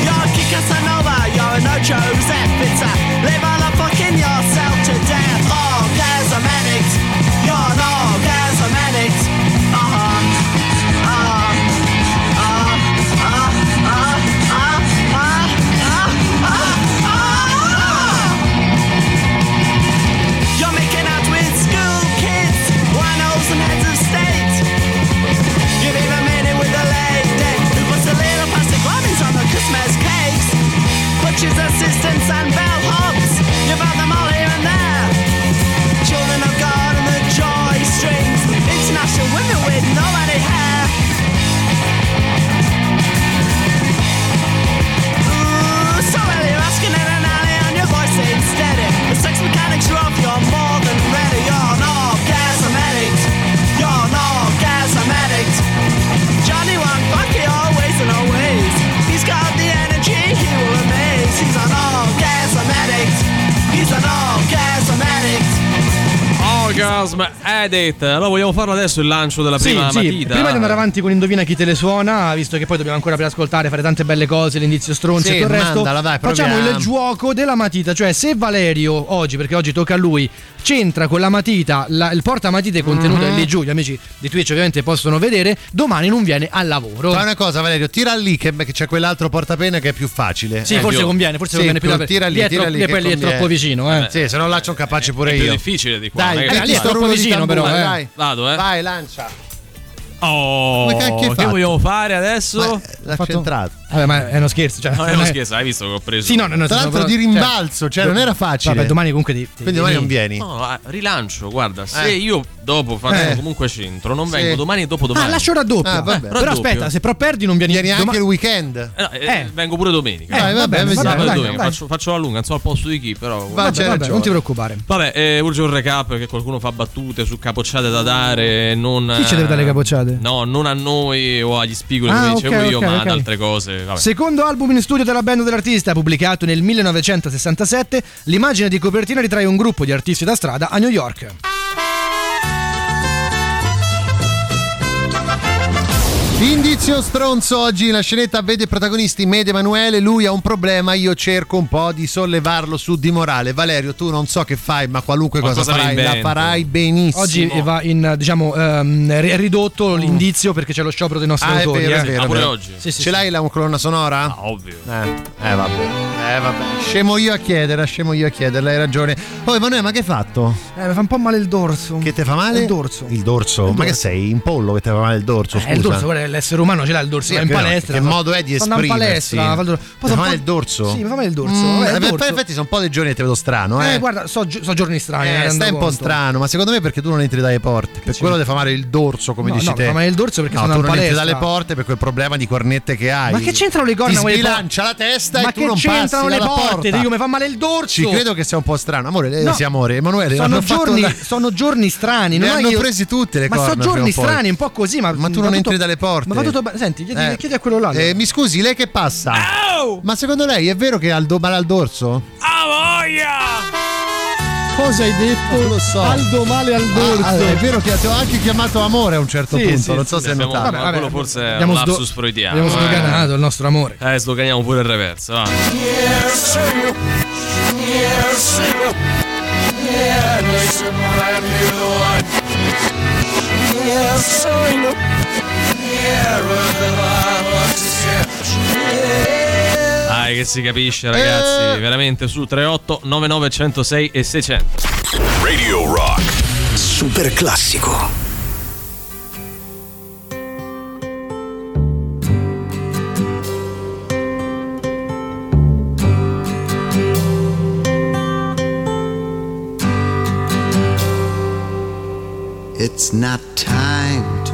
You're a Kika Sanova, you're an Ocho Pizza. Live Assistants, and bellhops. You've them all here and there. Children of God and the joy strings. International women with nobody hair. Ooh, so well you're asking in an alley and your voice steady. The sex mechanics more than Orgasm Edit. Allora vogliamo farlo adesso il lancio della Sì, prima sì, matita? prima di andare avanti con Indovina chi te le suona, visto che poi dobbiamo ancora per ascoltare, fare tante belle cose, l'indizio stronzo Sì, e tutto il resto. mandala, dai, facciamo il gioco della matita, cioè se Valerio oggi, perché oggi tocca a lui, c'entra con la matita, la- il porta matite contenuto Mhm. lì giù, gli amici di Twitch ovviamente possono vedere, domani non viene al lavoro. Fai una cosa, Valerio, tira lì che, che c'è quell'altro portapena che è più facile. Sì, Eh, forse più. conviene, forse Sì, conviene più più, tira lì, è tira lì lì poi che lì è troppo vicino, eh. Sì, se no là c'ho capace pure è io. più difficile di qua. Dai, è eh, lì è troppo vicino, però, eh. dai. Vado, eh. Vai, lancia. Oh, che vogliamo fare adesso? Ma, l'ha Fatto- centrato. Vabbè, ma è uno scherzo, cioè, No, è uno scherzo, hai visto che ho preso? Sì, no, no, no, Tra l'altro di proprio- rimbalzo, cioè non era facile. Vabbè, domani comunque ti, ti- Quindi domani non vieni. No, rilancio, guarda, se Eh. io dopo faccio Eh. comunque centro, non Sì. vengo domani e dopo domani. Ah, lascio raddoppio. Ah, vabbè. Però Raddoppio. aspetta, se però perdi non vieni, Vieni anche doma- il weekend. Eh, no, eh, Eh. vengo pure domenica. Eh, va vabbè, bene, vediamo. va Sabato bene, dai, domenica. dai. Faccio, faccio la lunga, non so al posto di chi, però. Vabbè, vabbè, non ti preoccupare. Vabbè, eh, urge un recap perché qualcuno fa battute su capocciate da dare. Non, Chi ci deve dare le capocciate? No, non a noi o agli spigoli Ah, come dicevo io, ma ad altre cose. Eh. Secondo album in studio della band dell'artista, pubblicato nel 1967, l'immagine di copertina ritrae un gruppo di artisti da strada a New York. Indizio stronzo oggi la scenetta vede protagonisti me ed Emanuele, lui ha un problema, io cerco un po' di sollevarlo su di morale. Valerio, tu non so che fai, ma qualunque cosa Qualcosa farai la farai benissimo. Oggi va in, diciamo, ehm, ri- ridotto l'indizio perché c'è lo sciopero dei nostri Ah, è autori. vero, eh. è vero. Ah, è pure vero. oggi? Sì, sì, Ce l'hai la colonna sonora? Ah, ovvio. Eh, eh, vabbè. Eh, vabbè. Scemo io a chiedere, scemo io a chiederla, hai ragione. Oh, Emanuele, ma che hai fatto? Eh, mi fa un po' male il dorso. Che ti fa male? Il dorso. Il dorso? Il ma che dorso. sei? In pollo che ti fa male il dorso? Eh, Scusa. il dorso, guarda, l'essere umano ce l'ha il dorso, Sì, va in che no, palestra. che fa- modo è di andando in esprimersi? palestra, fa il dorso. Poi fa so un male po'- il dorso? Sì, mi fa male il dorso. Mm, eh, per effetti sono un po' di giorni che ti vedo strano, eh. Eh, guarda, so, so giorni strani. Eh, rendo stai un po' strano, ma secondo me perché tu non entri dalle porte. Per quello ti fa male il dorso, come No, dici no, te. fa male il dorso perché no, sono tu non entri dalle porte per quel problema di cornette che hai. Ma che c'entrano le corna Ti le porte? sbilancia la testa Ma e tu che non c'entrano passi le dalla porte? porta. Dico, mi fa male il dorso. Ci credo che sia un po' strano. Amore, eh, No. sì, amore, Emanuele, sono giorni, sono strani. Ne hanno che presi tutte le ma corna sono prima giorni poi. strani, un po' così. Ma, Ma tu non entri dalle porte. Ma va tutto bene. Senti, chiedi, Eh. chiedi a quello là. Eh, mi scusi, lei che passa? Ma secondo lei è vero che ha il do- male al dorso? Ah, voglia! Cosa hai detto? Non lo so. Aldo male al dorso. Ah, è vero che ti ho anche chiamato amore a un certo Sì, punto, sì, non so sì, se hai Abbiamo- notato. ma quello forse è abbiamo un sdo- lapsus freudiano. Abbiamo eh. il nostro amore. Eh, sdoganiamo pure il reverso, va. Dai, che si capisce, ragazzi. Eh. Veramente su 38 99 106 e 600. Radio Rock. Super classico. It's not time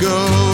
Go.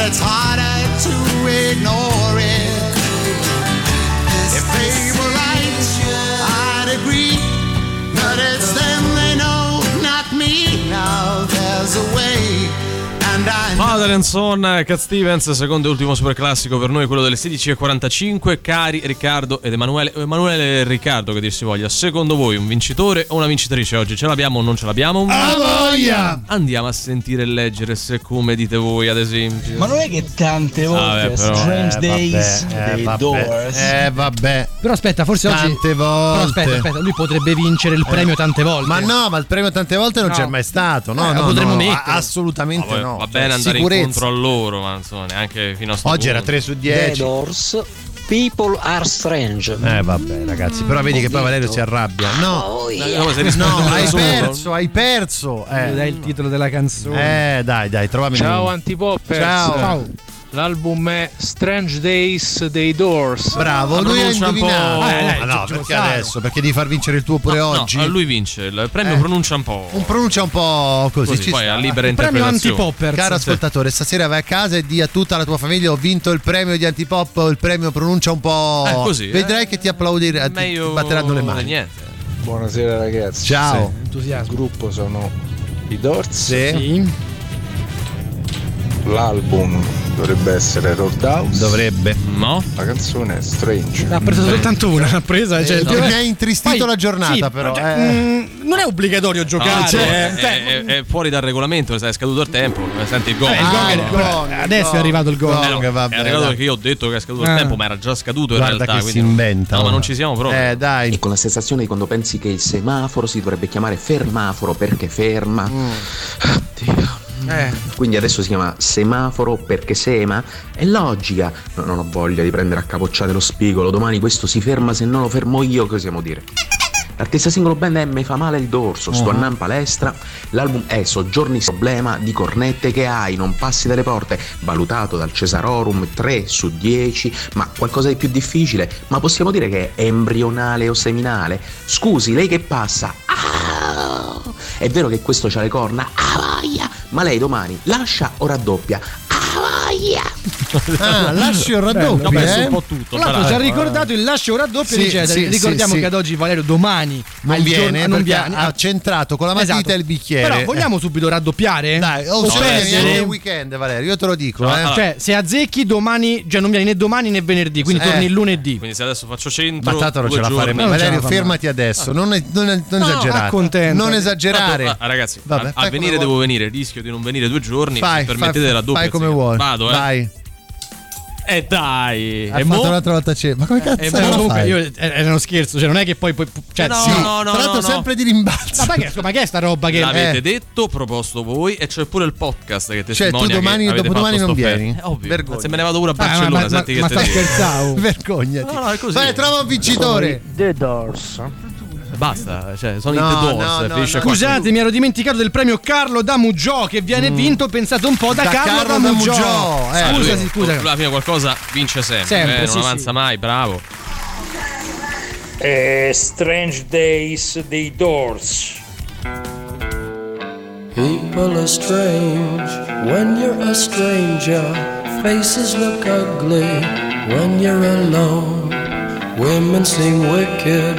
but it's harder to ignore it. If they were right, I'd agree, but it's them they know, not me. Now there's a way. Adelenson, Cat Stevens, secondo e ultimo super classico per noi, quello delle 16.45. Cari Riccardo ed Emanuele, Emanuele e Riccardo, che dir si voglia, secondo voi un vincitore o una vincitrice oggi? Ce l'abbiamo o non ce l'abbiamo? A voglia! Andiamo a sentire e leggere se come dite voi, ad esempio. Ma non è che tante volte Vabbè, però, Strange eh, Days vabbè, eh, dei vabbè, Doors Eh, vabbè. Però aspetta, forse oggi. Tante Però volte. aspetta, aspetta, lui potrebbe vincere il premio tante volte. Ma no, ma il premio tante volte non No. c'è mai stato. No, Eh, no, lo potremmo no, mettere. assolutamente no. Cioè, bene andare sicurezza. incontro a loro, ma insomma, neanche fino a sto Oggi era punto. 3 su The 10. Doors, People Are Strange. Eh vabbè ragazzi, però vedi che poi Valerio si arrabbia. No, come se risponde no, da hai solo. perso, hai perso. Eh. Dai il titolo della canzone. Eh, dai, dai, trovami Ciao Antipoppers. Ciao. Ciao. L'album è Strange Days dei Doors. Bravo, La lui ha pronuncia un po'- indovinato. Eh, dai, Ma no, perché sai. adesso? Perché devi far vincere il tuo pure No, oggi? No, lui vince, il premio Eh. pronuncia un po'. Un pronuncia un po' così. Così, poi sta. ha libera Il premio. Antipoppers. Caro Sì. ascoltatore, stasera vai a casa e di a tutta la tua famiglia ho vinto il premio di Antipop il premio pronuncia un po'. Eh, così, Vedrai eh. che ti applaudiranno, ti, ti batteranno le mani. Niente. Buonasera ragazzi. Ciao. Il gruppo sono i Doors. Sì. Sì. L'album dovrebbe essere Roadhouse. Dovrebbe. No? La canzone è Strange. Ne ha preso soltanto una, l'ha presa. Cioè, Eh, più- mi ha intristito Poi- la giornata, sì, però. cioè, eh. mm, non è obbligatorio giocare. Ah, cioè, eh. è, Cioè, è- è fuori dal regolamento, è scaduto il tempo. eh, Senti il gong. Vabbè, il gong Ah, adesso gong, è arrivato il gong. Eh no, vabbè, è arrivato perché io ho detto che è scaduto il Eh. tempo, ma era già scaduto in Guarda realtà. che quindi- si inventa. No, ma non ci siamo proprio. Eh, dai. E con la sensazione di quando pensi che il semaforo si dovrebbe chiamare fermaforo perché ferma. Oddio. Eh. Quindi adesso si chiama semaforo perché sema? È logica. No, non ho voglia di prendere a capocciate lo spigolo. Domani questo si ferma, se non lo fermo io, che osiamo dire? L'artista singolo band è Me fa male il dorso, sto andando in palestra. L'album è Soggiorni problema di cornette che hai, non passi dalle porte. Valutato dal Cesarorum 3 su 10, ma qualcosa di più difficile. Ma possiamo dire che è embrionale o seminale? Scusi, lei che passa? Ah! È vero che questo c'ha le corna? Ah, voglia! Ma lei domani lascia o raddoppia? <laughs> Ah, voglia! Ah, lasci o Ho raddoppi, perso eh? un po' tutto. Tra l'altro ci ha ricordato il lascio raddoppio Sì, di Cesare. sì, Ricordiamo sì, che ad oggi Valerio domani Non il viene giorno- non perché viene. ha centrato con la matita Esatto. il bicchiere. Però vogliamo subito raddoppiare? Dai, oh, O se perdere? vieni nel weekend, Valerio, io te lo dico, No, eh. allora- Cioè, se azzecchi domani, cioè non vieni né domani né venerdì, quindi Eh. torni il lunedì. Quindi se adesso faccio centro. Ma tanto non due ce la giorni- faremo. Valerio, fermati adesso. Non, No, esagerare. Non esagerare. Ah, ragazzi, a, venire devo venire, rischio di non venire due giorni. Permettete fai, la doppia. fai come vuoi. Vado, eh. Vai. Eh dai. Hai e fatto mo? un'altra volta cena. Ma come cazzo Eh, ma comunque fai? io, eh, era uno scherzo, cioè non è che poi. poi cioè, Eh, no, sì. no, no, Tra l'altro no, no. sempre di rimbalzo. Ma, che, ma che è sta roba che. L'avete Eh. detto, proposto voi, e c'è pure il podcast che Cioè, testimonia tu domani e dopodomani non vieni? Eh, ovvio. Vergogna. Se me ne vado pure a Ah, ma, Barcellona, ma- senti che ma te sta dico. scherzando? <laughs> Vergognati. No, no, è così. Vai, trova un vincitore. The Doors. Basta, cioè, sono No, i The Doors. no, no. Scusate, mi ero dimenticato del premio Carlo da Mugiò che viene vinto, pensate un po', da, Mm. Da Carlo, Carlo da da Mugiò. Mugiò, eh. Scusati, Lui, scusa. Alla fine qualcosa vince sempre, Sempre, eh, non sì, avanza sì. mai, bravo. Eh, Strange Days dei Doors. People are strange when you're a stranger. Faces look ugly when you're alone. Women seem wicked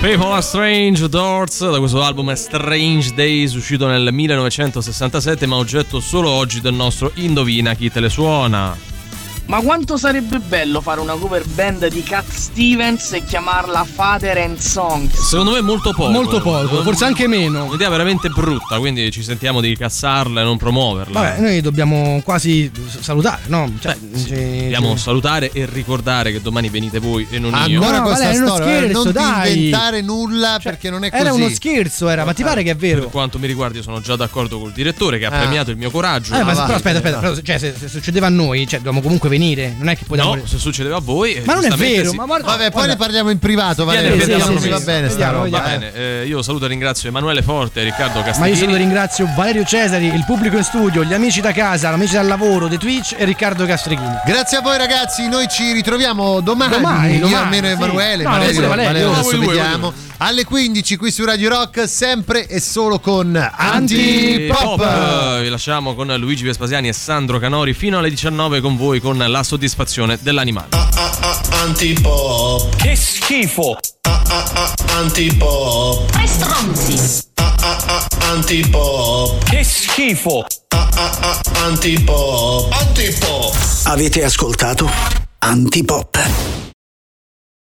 People are Strange Doors da questo album Strange Days uscito nel 1967 ma oggetto solo oggi del nostro Indovina chi te le suona. Ma quanto sarebbe bello fare una cover band di Cat Stevens e chiamarla Father and Song? Secondo me molto poco. Molto poco, forse anche meno. Un'idea veramente brutta, quindi ci sentiamo di cassarla e non promuoverla. Vabbè, noi dobbiamo quasi salutare, no? Cioè, ci- Dobbiamo ci- salutare e ricordare che domani venite voi e non io. Ancora No, questa uno storia, eh, scherzo, non dai. inventare nulla perché non è così. Era uno scherzo, era, ma ti pare che è vero? Per quanto mi riguarda, io sono già d'accordo col direttore che ha Ah. premiato il mio coraggio. Eh, ma va. però aspetta, aspetta, però, cioè, se, se succedeva a noi, cioè, dobbiamo comunque venire. Non è che potevamo. No, se succedeva a voi. eh, Ma non è vero, sì. ma guarda- Vabbè, poi guarda. ne parliamo in privato, va bene sta vediamo, roba. Va eh. bene, eh, io saluto e ringrazio Emanuele Forte e Riccardo Ma io Castigliini. solo ringrazio Valerio Cesari, il pubblico in studio, gli amici da casa, gli amici dal lavoro, di Twitch e Riccardo Castrichini. Grazie a voi ragazzi, noi ci ritroviamo domani. Domani, io domani, almeno sì. Emanuele, No, Valerio, Valerio, Valerio, voi adesso voi vediamo. Alle 15 qui su Radio Rock, sempre e solo con Antipop. Antipop. Vi lasciamo con Luigi Vespasiani e Sandro Canori fino alle 19 con voi con la soddisfazione dell'animale. Antipop. Che schifo. Antipop. Tre stronzi. Antipop. Che schifo. Antipop. Antipop. Avete ascoltato Antipop.